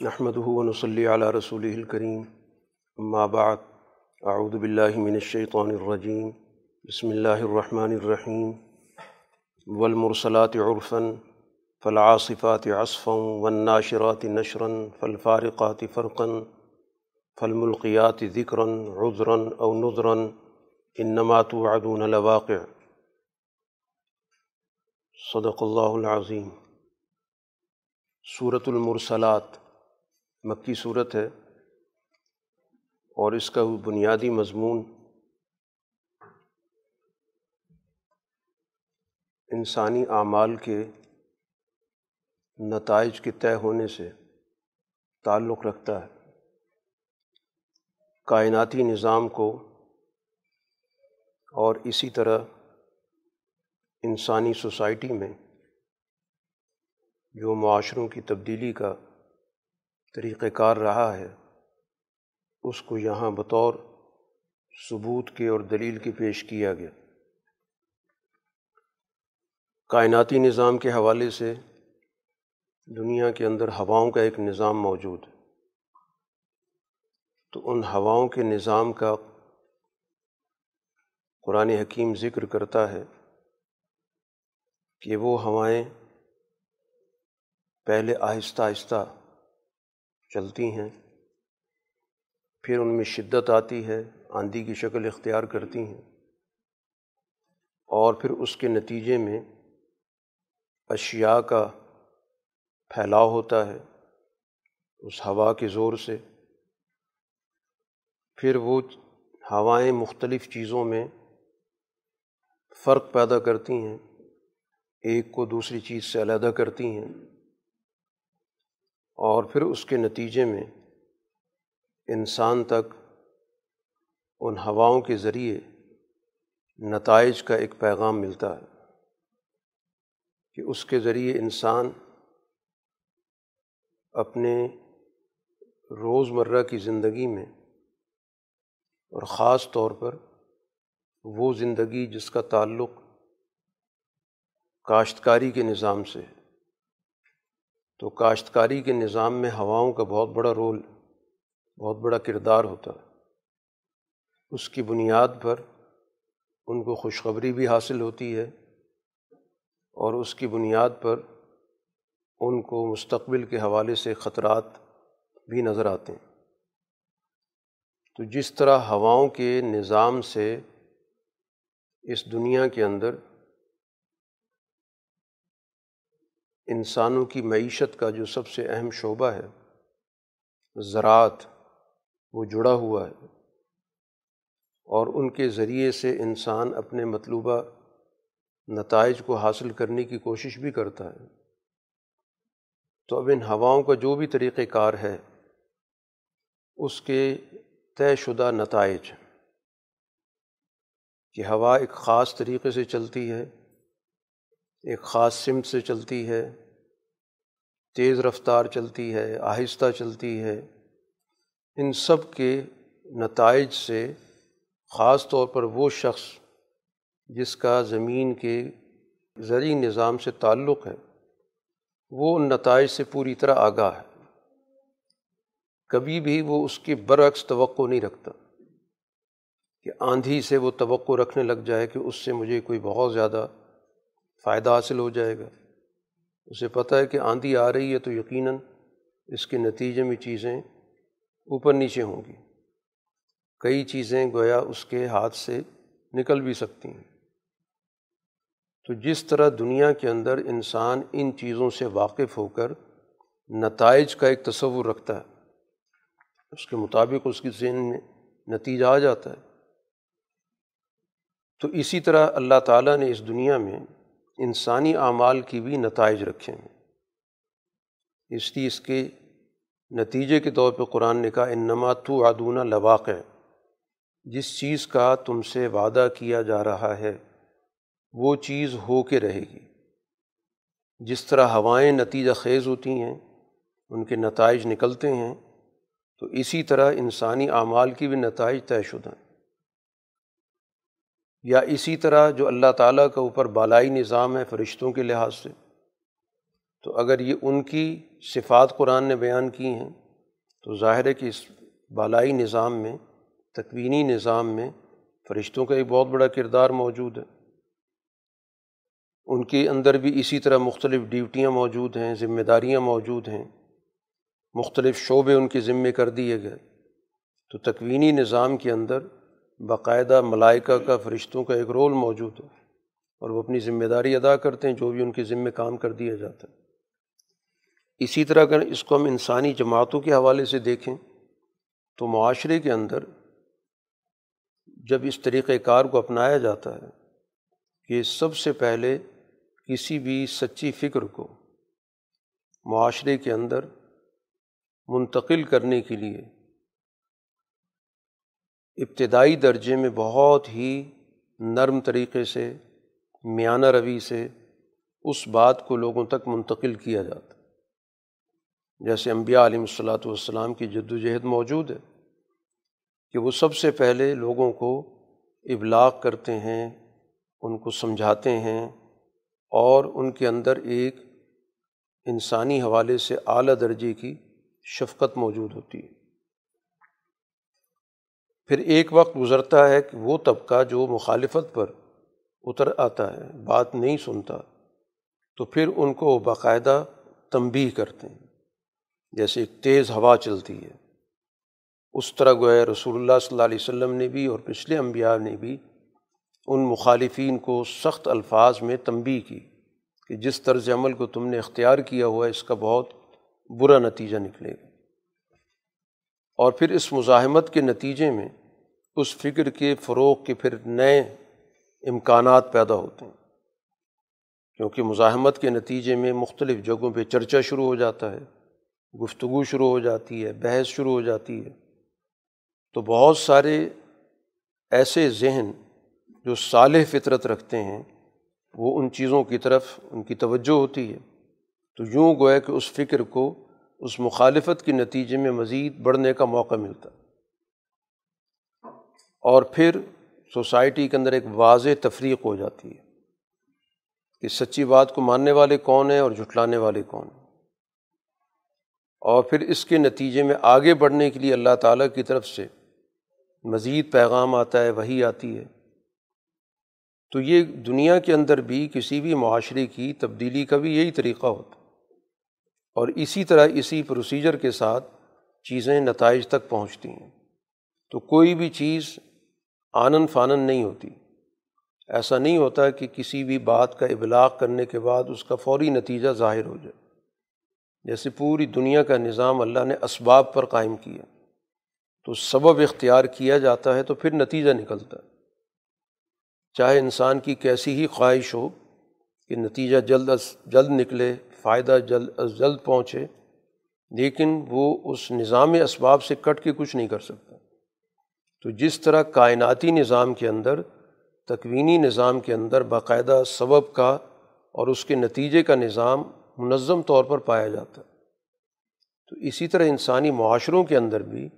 نحمد ونصلی علی رسول الکریم بعد اعوذ باللہ من الشیطان الرجیم بسم اللہ الرحمن الرحیم والمرسلات عرفا، فالعاصفات عصفا، والناشرات نشرا، فالفارقات فرقا فالملقیات ذکرا عذرا او نذرا. انما توعدون لواقع. صدق اللہ العظیم صورت المرسلات. مکی صورت ہے اور اس کا بنیادی مضمون انسانی اعمال کے نتائج کے طے ہونے سے تعلق رکھتا ہے۔ کائناتی نظام کو اور اسی طرح انسانی سوسائٹی میں جو معاشروں کی تبدیلی کا طریقۂ کار رہا ہے، اس کو یہاں بطور ثبوت کے اور دلیل کے پیش کیا گیا۔ کائناتی نظام کے حوالے سے دنیا کے اندر ہواؤں کا ایک نظام موجود ہے۔ تو ان ہواؤں کے نظام کا قرآن حکیم ذکر کرتا ہے کہ وہ ہوائیں پہلے آہستہ آہستہ چلتی ہیں، پھر ان میں شدت آتی ہے، آندھی کی شکل اختیار کرتی ہیں۔ اور پھر اس کے نتیجے میں اشیاء کا پھیلاؤ ہوتا ہے اس ہوا کے زور سے۔ پھر وہ ہوائیں مختلف چیزوں میں فرق پیدا کرتی ہیں، ایک کو دوسری چیز سے علیحدہ کرتی ہیں۔ اور پھر اس کے نتیجے میں انسان تک ان ہواؤں کے ذریعے نتائج کا ایک پیغام ملتا ہے کہ اس کے ذریعے انسان اپنے روز مرہ کی زندگی میں اور خاص طور پر وہ زندگی جس کا تعلق کاشتکاری کے نظام سے ہے۔ تو کاشتکاری کے نظام میں ہواؤں کا بہت بڑا رول، بہت بڑا کردار ہوتا۔ ہے اس کی بنیاد پر ان کو خوشخبری بھی حاصل ہوتی ہے اور اس کی بنیاد پر ان کو مستقبل کے حوالے سے خطرات بھی نظر آتے ہیں۔ تو جس طرح ہواؤں کے نظام سے اس دنیا کے اندر انسانوں کی معیشت کا جو سب سے اہم شعبہ ہے، زراعت، وہ جڑا ہوا ہے۔ اور ان کے ذریعے سے انسان اپنے مطلوبہ نتائج کو حاصل کرنے کی کوشش بھی کرتا ہے۔ تو اب ان ہواؤں کا جو بھی طریقۂ کار ہے، اس کے طے شدہ نتائج کہ ہوا ایک خاص طریقے سے چلتی ہے ایک خاص سمت سے چلتی ہے، تیز رفتار چلتی ہے، آہستہ چلتی ہے۔ ان سب کے نتائج سے خاص طور پر وہ شخص جس کا زمین کے زرعی نظام سے تعلق ہے، وہ ان نتائج سے پوری طرح آگاہ ہے۔ کبھی بھی وہ اس کے برعکس توقع نہیں رکھتا کہ آندھی سے وہ توقع رکھنے لگ جائے کہ اس سے مجھے کوئی بہت زیادہ فائدہ حاصل ہو جائے گا۔ اسے پتہ ہے کہ آندھی آ رہی ہے تو یقیناً اس کے نتیجے میں چیزیں اوپر نیچے ہوں گی۔ کئی چیزیں گویا اس کے ہاتھ سے نکل بھی سکتی ہیں۔ تو جس طرح دنیا کے اندر انسان ان چیزوں سے واقف ہو کر نتائج کا ایک تصور رکھتا ہے، اس کے مطابق اس کی ذہن میں نتیجہ آ جاتا ہے۔ تو اسی طرح اللہ تعالیٰ نے اس دنیا میں انسانی اعمال کی بھی نتائج رکھے ہیں اس لیے اس کے نتیجے کے طور پہ قرآن نے کہا، انما تو ادونہ لواقع۔ جس چیز کا تم سے وعدہ کیا جا رہا ہے، وہ چیز ہو کے رہے گی۔ جس طرح ہوائیں نتیجہ خیز ہوتی ہیں، ان کے نتائج نکلتے ہیں، تو اسی طرح انسانی اعمال کی بھی نتائج طے شدہ ہیں۔ یا اسی طرح جو اللہ تعالیٰ کا اوپر بالائی نظام ہے فرشتوں کے لحاظ سے، تو اگر یہ ان کی صفات قرآن نے بیان کی ہیں، تو ظاہر ہے کہ اس بالائی نظام میں، تکوینی نظام میں فرشتوں کا ایک بہت بڑا کردار موجود ہے۔ ان کے اندر بھی اسی طرح مختلف ڈیوٹیاں موجود ہیں، ذمہ داریاں موجود ہیں، مختلف شعبے ان کے ذمے کر دیے گئے۔ تو تکوینی نظام کے اندر باقاعدہ ملائکہ کا فرشتوں کا ایک رول موجود ہے اور وہ اپنی ذمہ داری ادا کرتے ہیں جو بھی ان کے ذمے کام کر دیا جاتا ہے۔ اسی طرح اگر اس کو ہم انسانی جماعتوں کے حوالے سے دیکھیں تو معاشرے کے اندر جب اس طریقۂ کار کو اپنایا جاتا ہے کہ سب سے پہلے کسی بھی سچی فکر کو معاشرے کے اندر منتقل کرنے کے لیے ابتدائی درجے میں بہت ہی نرم طریقے سے، میانہ روی سے اس بات کو لوگوں تک منتقل کیا جاتا۔ جیسے انبیاء علیہ الصلاۃ والسلام کی جد و جہد موجود ہے کہ وہ سب سے پہلے لوگوں کو ابلاغ کرتے ہیں، ان کو سمجھاتے ہیں اور ان کے اندر ایک انسانی حوالے سے اعلیٰ درجے کی شفقت موجود ہوتی ہے۔ پھر ایک وقت گزرتا ہے کہ وہ طبقہ جو مخالفت پر اتر آتا ہے، بات نہیں سنتا، تو پھر ان کو باقاعدہ تنبیہ کرتے ہیں۔ جیسے ایک تیز ہوا چلتی ہے۔ اس طرح گویا رسول اللہ صلی اللہ علیہ وسلم نے بھی اور پچھلے انبیاء نے بھی ان مخالفین کو سخت الفاظ میں تنبی کی کہ جس طرز عمل کو تم نے اختیار کیا ہوا ہے، اس کا بہت برا نتیجہ نکلے گا۔ اور پھر اس مزاحمت کے نتیجے میں اس فکر کے فروغ کے پھر نئے امکانات پیدا ہوتے ہیں۔ کیونکہ مزاحمت کے نتیجے میں مختلف جگہوں پہ چرچا شروع ہو جاتا ہے، گفتگو شروع ہو جاتی ہے، بحث شروع ہو جاتی ہے۔ تو بہت سارے ایسے ذہن جو صالح فطرت رکھتے ہیں، وہ ان چیزوں کی طرف ان کی توجہ ہوتی ہے۔ تو یوں گویا کہ اس فکر کو اس مخالفت کے نتیجے میں مزید بڑھنے کا موقع ملتا۔ اور پھر سوسائٹی کے اندر ایک واضح تفریق ہو جاتی ہے کہ سچی بات کو ماننے والے کون ہیں اور جھٹلانے والے کون ہیں۔ اور پھر اس کے نتیجے میں آگے بڑھنے کے لیے اللہ تعالیٰ کی طرف سے مزید پیغام آتا ہے وہی آتی ہے۔ تو یہ دنیا کے اندر بھی کسی بھی معاشرے کی تبدیلی کا بھی یہی طریقہ ہوتا ہے۔ اور اسی طرح اسی پروسیجر کے ساتھ چیزیں نتائج تک پہنچتی ہیں۔ تو کوئی بھی چیز آنن فانن نہیں ہوتی۔ ایسا نہیں ہوتا کہ کسی بھی بات کا ابلاغ کرنے کے بعد اس کا فوری نتیجہ ظاہر ہو جائے۔ جیسے پوری دنیا کا نظام اللہ نے اسباب پر قائم کیا۔ تو سبب اختیار کیا جاتا ہے تو پھر نتیجہ نکلتا ہے۔ چاہے انسان کی کیسی ہی خواہش ہو کہ نتیجہ جلد از جلد نکلے فائدہ جلد از جلد پہنچے، لیکن وہ اس نظام اسباب سے کٹ کے کچھ نہیں کر سکتا۔ تو جس طرح کائناتی نظام کے اندر، تکوینی نظام کے اندر باقاعدہ سبب کا اور اس کے نتیجے کا نظام منظم طور پر پایا جاتا۔ ہے تو اسی طرح انسانی معاشروں کے اندر بھی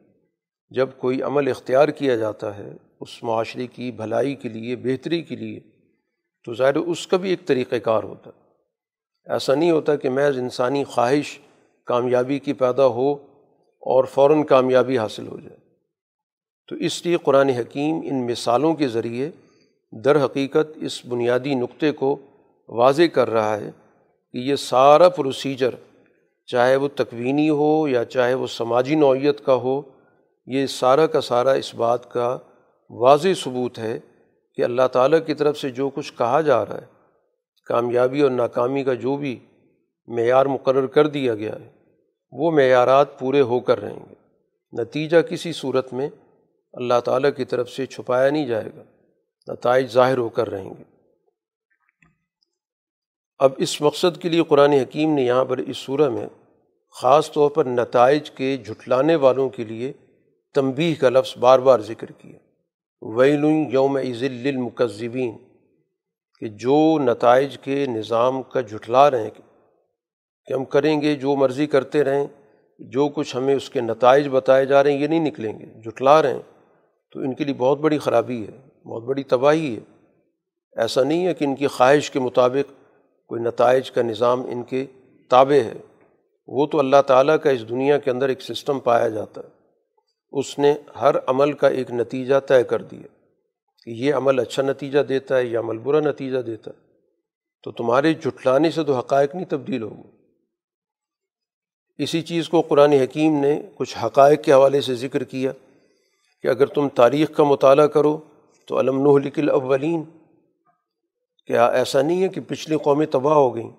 جب کوئی عمل اختیار کیا جاتا ہے، اس معاشرے کی بھلائی کے لیے، بہتری کے لیے، تو ظاہر اس کا بھی ایک طریقۂ کار ہوتا۔ ہے ایسا نہیں ہوتا کہ محض انسانی خواہش کامیابی کی پیدا ہو اور فوراً کامیابی حاصل ہو جائے۔ تو اس لیے قرآن حکیم ان مثالوں کے ذریعے در حقیقت اس بنیادی نقطے کو واضح کر رہا ہے کہ یہ سارا پروسیجر چاہے وہ تکوینی ہو یا چاہے وہ سماجی نوعیت کا ہو، یہ سارا کا سارا اس بات کا واضح ثبوت ہے کہ اللہ تعالیٰ کی طرف سے جو کچھ کہا جا رہا ہے کامیابی اور ناکامی کا جو بھی معیار مقرر کر دیا گیا ہے، وہ معیارات پورے ہو کر رہیں گے۔ نتیجہ کسی صورت میں اللہ تعالیٰ کی طرف سے چھپایا نہیں جائے گا، نتائج ظاہر ہو کر رہیں گے۔ اب اس مقصد کے لیے قرآن حکیم نے یہاں پر اس صورح میں خاص طور پر نتائج کے جھٹلانے والوں کے لیے تنبیہ کا لفظ بار بار ذکر کیا۔ ویل یوم عزل المکذبین کہ جو نتائج کے نظام کا جھٹلا رہے ہیں، کہ ہم کریں گے جو مرضی کرتے رہیں، جو کچھ ہمیں اس کے نتائج بتائے جا رہے ہیں، یہ نہیں نکلیں گے، جھٹلا رہے ہیں۔ تو ان کے لیے بہت بڑی خرابی ہے، بہت بڑی تباہی ہے۔ ایسا نہیں ہے کہ ان کی خواہش کے مطابق کوئی نتائج کا نظام ان کے تابع ہے۔ وہ تو اللہ تعالیٰ کا اس دنیا کے اندر ایک سسٹم پایا جاتا ہے۔ اس نے ہر عمل کا ایک نتیجہ طے کر دیا۔ کہ یہ عمل اچھا نتیجہ دیتا ہے، یہ عمل برا نتیجہ دیتا ہے۔ تو تمہارے جٹلانے سے تو حقائق نہیں تبدیل ہوگی اسی چیز کو قرآن حکیم نے کچھ حقائق کے حوالے سے ذکر کیا کہ اگر تم تاریخ کا مطالعہ کرو تو علم نحلک الاولین۔ کیا ایسا نہیں ہے کہ پچھلی قومیں تباہ ہو گئیں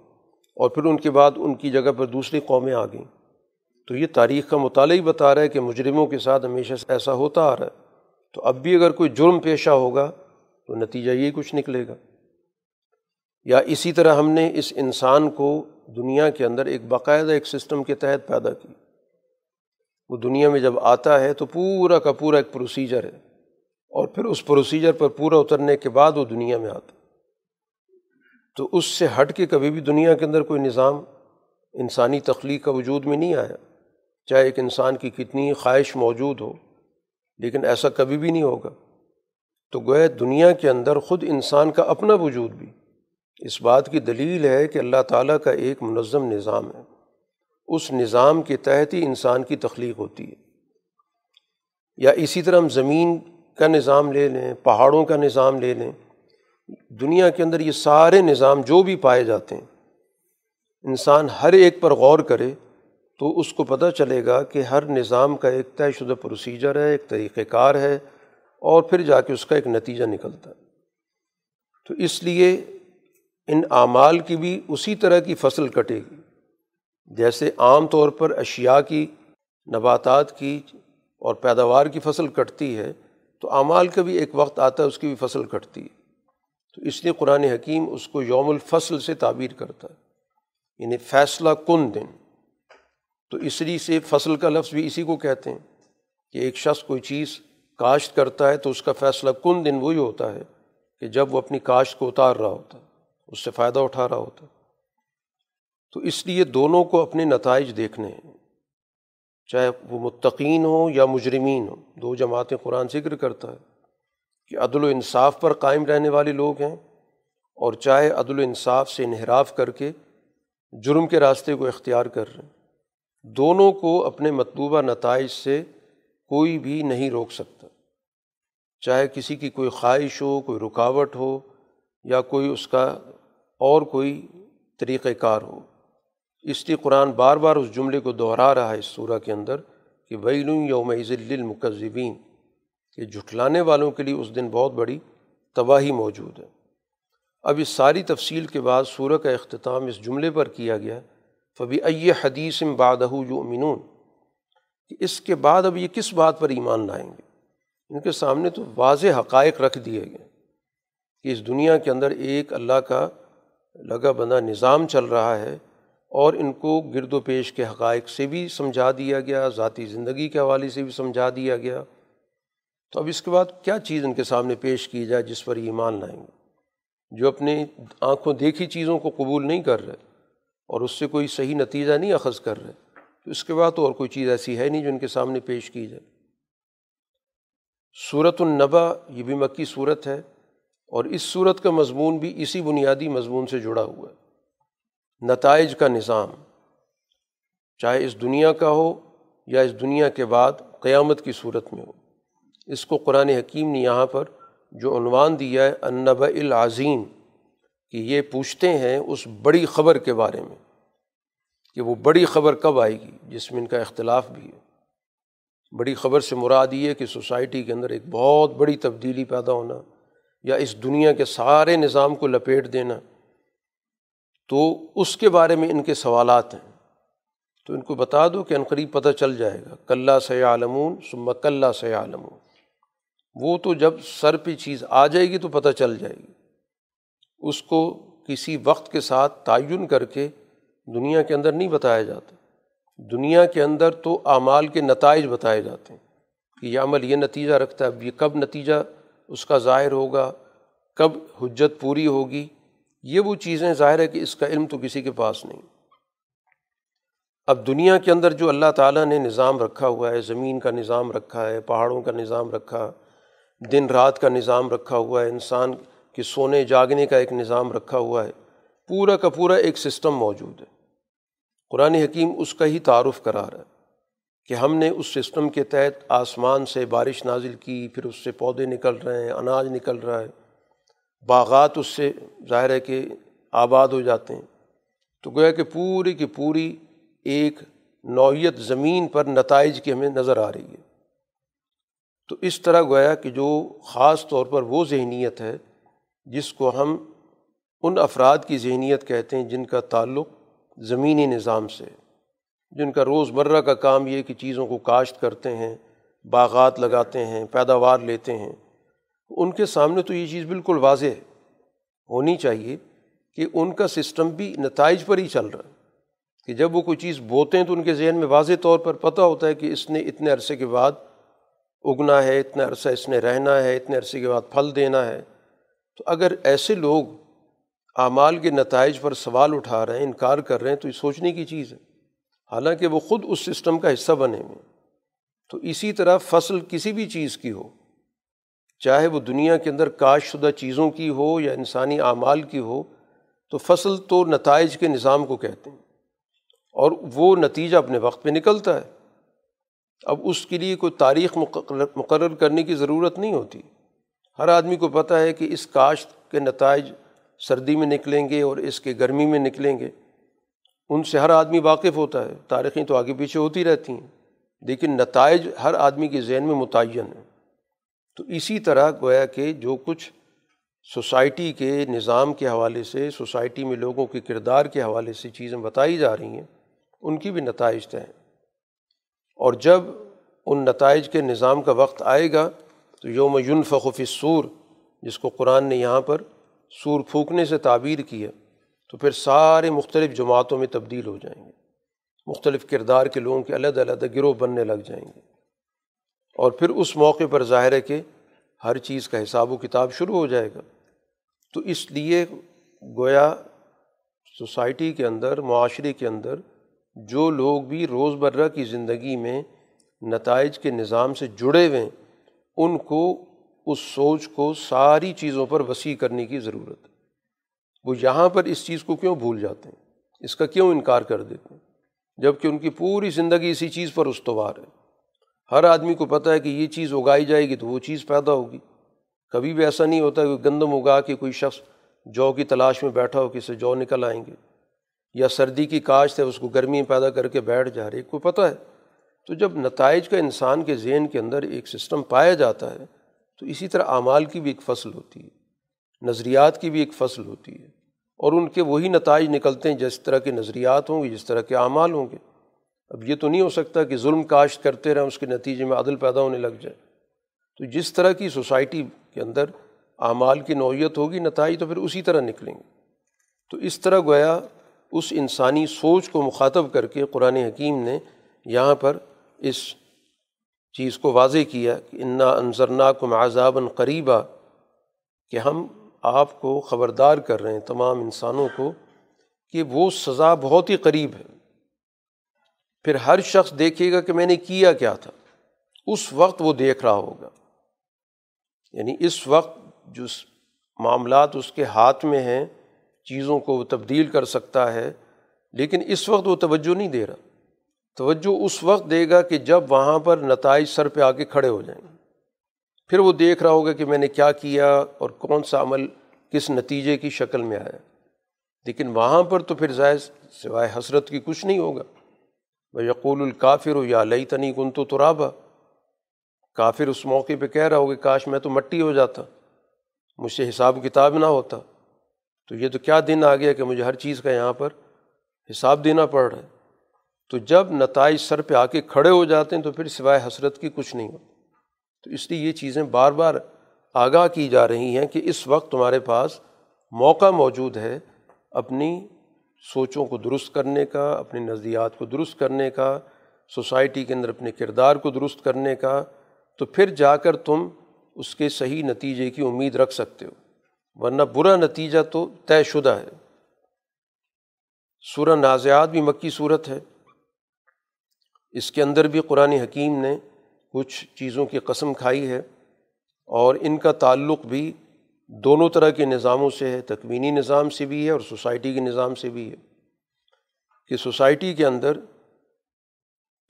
اور پھر ان کے بعد ان کی جگہ پر دوسری قومیں آ گئیں؟ تو یہ تاریخ کا مطالعہ ہی بتا رہا ہے کہ مجرموں کے ساتھ ہمیشہ ایسا ہوتا آ رہا ہے۔ تو اب بھی اگر کوئی جرم پیشہ ہوگا تو نتیجہ یہی کچھ نکلے گا۔ یا اسی طرح ہم نے اس انسان کو دنیا کے اندر ایک باقاعدہ ایک سسٹم کے تحت پیدا کی۔ وہ دنیا میں جب آتا ہے تو پورا کا پورا ایک پروسیجر ہے۔ اور پھر اس پروسیجر پر پورا اترنے کے بعد وہ دنیا میں آتا تو اس سے ہٹ کے کبھی بھی دنیا کے اندر کوئی نظام، انسانی تخلیق کا وجود میں نہیں آیا۔ چاہے ایک انسان کی کتنی خواہش موجود ہو۔ لیکن ایسا کبھی بھی نہیں ہوگا۔ تو گویا دنیا کے اندر خود انسان کا اپنا وجود بھی۔ اس بات کی دلیل ہے کہ اللہ تعالیٰ کا ایک منظم نظام ہے۔ اس نظام کے تحت ہی انسان کی تخلیق ہوتی ہے۔ یا اسی طرح ہم زمین کا نظام لے لیں، پہاڑوں کا نظام لے لیں۔ دنیا کے اندر یہ سارے نظام جو بھی پائے جاتے ہیں، انسان ہر ایک پر غور کرے تو اس کو پتہ چلے گا کہ ہر نظام کا ایک طے شدہ پروسیجر ہے، ایک طریقۂ کار ہے اور پھر جا کے اس کا ایک نتیجہ نکلتا ہے۔ تو اس لیے ان اعمال کی بھی اسی طرح کی فصل کٹے گی۔ جیسے عام طور پر اشیاء کی، نباتات کی اور پیداوار کی فصل کٹتی ہے، تو اعمال کا بھی ایک وقت آتا ہے، اس کی بھی فصل کٹتی ہے۔ تو اس لیے قرآن حکیم اس کو یوم الفصل سے تعبیر کرتا ہے۔ یعنی فیصلہ کن دن۔ تو اس لیے سے فصل کا لفظ بھی اسی کو کہتے ہیں کہ ایک شخص کوئی چیز کاشت کرتا ہے تو اس کا فیصلہ کن دن وہی ہوتا ہے کہ جب وہ اپنی کاشت کو اتار رہا ہوتا ہے اس سے فائدہ اٹھا رہا ہوتا۔ تو اس لیے دونوں کو اپنے نتائج دیکھنے ہیں۔ چاہے وہ متقین ہوں یا مجرمین ہوں، دو جماعتیں قرآن ذکر کرتا ہے کہ عدل و انصاف پر قائم رہنے والے لوگ ہیں اور چاہے عدل و انصاف سے انحراف کر کے جرم کے راستے کو اختیار کر رہے ہیں۔ دونوں کو اپنے مطلوبہ نتائج سے کوئی بھی نہیں روک سکتا۔ چاہے کسی کی کوئی خواہش ہو، کوئی رکاوٹ ہو یا کوئی اس کا اور کوئی طریقۂ کار ہو۔ اس لیے قرآن بار بار اس جملے کو دہرا رہا ہے اس صورح کے اندر کہ ویل یوم ذل المکذبین کہ جھٹلانے والوں کے لیے اس دن بہت بڑی تباہی موجود ہے۔ اب اس ساری تفصیل کے بعد سورہ کا اختتام اس جملے پر کیا گیا فبی ائی حدیث بادہ یؤمنون؟ کہ اس کے بعد اب یہ کس بات پر ایمان لائیں گے؟ ان کے سامنے تو واضح حقائق رکھ دیے گئے کہ اس دنیا کے اندر ایک اللہ کا لگا بندہ نظام چل رہا ہے اور ان کو گرد و پیش کے حقائق سے بھی سمجھا دیا گیا، ذاتی زندگی کے حوالے سے بھی سمجھا دیا گیا۔ تو اب اس کے بعد کیا چیز ان کے سامنے پیش کی جائے جس پر ایمان لائیں گے؟ جو اپنے آنکھوں دیکھی چیزوں کو قبول نہیں کر رہے۔ اور اس سے کوئی صحیح نتیجہ نہیں اخذ کر رہے تو اس کے بعد تو اور کوئی چیز ایسی ہے نہیں جو ان کے سامنے پیش کی جائے۔ صورت النبا یہ بھی مکی صورت ہے اور اس صورت کا مضمون بھی اسی بنیادی مضمون سے جڑا ہوا ہے۔ نتائج کا نظام، چاہے اس دنیا کا ہو یا اس دنیا کے بعد قیامت کی صورت میں ہو۔ اس کو قرآن حکیم نے یہاں پر جو عنوان دیا ہے انب العظیم کہ یہ پوچھتے ہیں اس بڑی خبر کے بارے میں کہ وہ بڑی خبر کب آئے گی، جس میں ان کا اختلاف بھی ہے۔ بڑی خبر سے مراد یہ کہ سوسائٹی کے اندر ایک بہت بڑی تبدیلی پیدا ہونا یا اس دنیا کے سارے نظام کو لپیٹ دینا، تو اس کے بارے میں ان کے سوالات ہیں۔ تو ان کو بتا دو کہ عنقریب پتہ چل جائے گا۔ کلّہ سے عالمون سم کلّہ سے عالمون وہ تو جب سر پہ چیز آ جائے گی تو پتہ چل جائے گی۔ اس کو کسی وقت کے ساتھ تعین کر کے دنیا کے اندر نہیں بتایا جاتا دنیا کے اندر تو اعمال کے نتائج بتائے جاتے ہیں کہ یہ عمل یہ نتیجہ رکھتا ہے، اب یہ کب نتیجہ اس کا ظاہر ہوگا، کب حجت پوری ہوگی۔ یہ وہ چیزیں ظاہر ہے کہ اس کا علم تو کسی کے پاس نہیں۔ اب دنیا کے اندر جو اللہ تعالیٰ نے نظام رکھا ہوا ہے، زمین کا نظام رکھا ہے، پہاڑوں کا نظام رکھا، دن رات کا نظام رکھا ہوا ہے، انسان کے سونے جاگنے کا ایک نظام رکھا ہوا ہے، پورا کا پورا ایک سسٹم موجود ہے۔ قرآن حکیم اس کا ہی تعارف کرا رہا ہے کہ ہم نے اس سسٹم کے تحت آسمان سے بارش نازل کی، پھر اس سے پودے نکل رہے ہیں، اناج نکل رہا ہے۔ باغات اس سے ظاہر ہے کہ آباد ہو جاتے ہیں۔ تو گویا کہ پوری کی پوری ایک نوعیت زمین پر نتائج کی ہمیں نظر آ رہی ہے۔ تو اس طرح گویا کہ جو خاص طور پر وہ ذہنیت ہے جس کو ہم ان افراد کی ذہنیت کہتے ہیں جن کا تعلق زمینی نظام سے جن کا روز مرہ کا کام یہ کہ چیزوں کو کاشت کرتے ہیں، باغات لگاتے ہیں، پیداوار لیتے ہیں۔ ان کے سامنے تو یہ چیز بالکل واضح ہونی چاہیے کہ ان کا سسٹم بھی نتائج پر ہی چل رہا ہے۔ کہ جب وہ کوئی چیز بوتے ہیں تو ان کے ذہن میں واضح طور پر پتہ ہوتا ہے کہ اس نے اتنے عرصے کے بعد اگنا ہے اتنا عرصہ اس نے رہنا ہے، اتنے عرصے کے بعد پھل دینا ہے۔ تو اگر ایسے لوگ اعمال کے نتائج پر سوال اٹھا رہے ہیں، انکار کر رہے ہیں، تو یہ سوچنے کی چیز ہے۔ حالانکہ وہ خود اس سسٹم کا حصہ بنے ہوئے تو اسی طرح فصل کسی بھی چیز کی ہو، چاہے وہ دنیا کے اندر کاش شدہ چیزوں کی ہو یا انسانی اعمال کی ہو، تو فصل تو نتائج کے نظام کو کہتے ہیں۔ اور وہ نتیجہ اپنے وقت پہ نکلتا ہے۔ اب اس کے لیے کوئی تاریخ مقرر کرنے کی ضرورت نہیں ہوتی۔ ہر آدمی کو پتہ ہے کہ اس کاشت کے نتائج سردی میں نکلیں گے اور اس کے گرمی میں نکلیں گے۔ ان سے ہر آدمی واقف ہوتا ہے، تاریخیں تو آگے پیچھے ہوتی رہتی ہیں، لیکن نتائج ہر آدمی کے ذہن میں متعین ہیں۔ تو اسی طرح گویا کہ جو کچھ سوسائٹی کے نظام کے حوالے سے، سوسائٹی میں لوگوں کے کردار کے حوالے سے چیزیں بتائی جا رہی ہیں، ان کی بھی نتائج طے ہیں۔ اور جب ان نتائج کے نظام کا وقت آئے گا تو یوم فخف سور جس کو قرآن نے یہاں پر سور پھونکنے سے تعبیر کیا تو پھر سارے مختلف جماعتوں میں تبدیل ہو جائیں گے۔ مختلف کردار کے لوگوں کے علیحدہ علیحدہ گروہ بننے لگ جائیں گے۔ اور پھر اس موقع پر ظاہر ہے کہ ہر چیز کا حساب و کتاب شروع ہو جائے گا۔ تو اس لیے گویا سوسائٹی کے اندر، معاشرے کے اندر جو لوگ بھی روز برہ کی زندگی میں نتائج کے نظام سے جڑے ہوئے ہیں ان کو اس سوچ کو ساری چیزوں پر وسیع کرنے کی ضرورت ہے۔ وہ یہاں پر اس چیز کو کیوں بھول جاتے ہیں؟ اس کا کیوں انکار کر دیتے ہیں؟ جبکہ ان کی پوری زندگی اسی چیز پر استوار ہے۔ ہر آدمی کو پتہ ہے کہ یہ چیز اگائی جائے گی تو وہ چیز پیدا ہوگی۔ کبھی بھی ایسا نہیں ہوتا کہ گندم اگا کے کوئی شخص جو کی تلاش میں بیٹھا ہو، کسی جو نکل آئیں گے۔ یا سردی کی کاشت ہے، اس کو گرمی پیدا کر کے بیٹھ جا رہی کو پتہ ہے؟ تو جب نتائج کا انسان کے ذہن کے اندر ایک سسٹم پایا جاتا ہے، تو اسی طرح اعمال کی بھی ایک فصل ہوتی ہے، نظریات کی بھی ایک فصل ہوتی ہے، اور ان کے وہی نتائج نکلتے ہیں جس طرح کے نظریات ہوں گے، جس طرح کے اعمال ہوں گے۔ اب یہ تو نہیں ہو سکتا کہ ظلم کاشت کرتے رہیں، اس کے نتیجے میں عدل پیدا ہونے لگ جائے۔ تو جس طرح کی سوسائٹی کے اندر اعمال کی نوعیت ہوگی، نتائج تو پھر اسی طرح نکلیں گے۔ تو اس طرح گویا اس انسانی سوچ کو مخاطب کر کے قرآن حکیم نے یہاں پر اس چیز کو واضح کیا کہ انا انضرنا کو معذابً قریبہ کہ ہم آپ کو خبردار کر رہے ہیں، تمام انسانوں کو، کہ وہ سزا بہت ہی قریب ہے۔ پھر ہر شخص دیکھے گا کہ میں نے کیا کیا تھا۔ اس وقت وہ دیکھ رہا ہوگا۔ یعنی اس وقت جو معاملات اس کے ہاتھ میں ہیں، چیزوں کو وہ تبدیل کر سکتا ہے، لیکن اس وقت وہ توجہ نہیں دے رہا۔ توجہ اس وقت دے گا کہ جب وہاں پر نتائج سر پہ آ کے کھڑے ہو جائیں۔ گے پھر وہ دیکھ رہا ہوگا کہ میں نے کیا کیا اور کون سا عمل کس نتیجے کی شکل میں آیا۔ لیکن وہاں پر تو پھر ظاہر سوائے حسرت کی کچھ نہیں ہوگا۔ وہ یقول الکافر ہو یا لئی تنی کن تو ترابا۔ کافر اس موقع پہ کہہ رہا ہوگا کاش میں تو مٹی ہو جاتا، مجھ سے حساب کتاب نہ ہوتا۔ تو یہ تو کیا دن آ گیا کہ مجھے ہر چیز کا یہاں پر حساب دینا پڑ رہا ہے۔ تو جب نتائج سر پہ آ کے کھڑے ہو جاتے ہیں تو پھر سوائے حسرت کی کچھ نہیں ہوتی تو اس لیے یہ چیزیں بار بار آگاہ کی جا رہی ہیں کہ اس وقت تمہارے پاس موقع موجود ہے اپنی سوچوں کو درست کرنے کا اپنے نظریات کو درست کرنے کا، سوسائٹی کے اندر اپنے کردار کو درست کرنے کا، تو پھر جا کر تم اس کے صحیح نتیجے کی امید رکھ سکتے ہو۔ ورنہ برا نتیجہ تو طے شدہ ہے۔ سورہ نازیات بھی مکی صورت ہے۔ اس کے اندر بھی قرآن حکیم نے کچھ چیزوں کی قسم کھائی ہے اور ان کا تعلق بھی دونوں طرح کے نظاموں سے ہے، تکوینی نظام سے بھی ہے اور سوسائٹی کے نظام سے بھی ہے کہ سوسائٹی کے اندر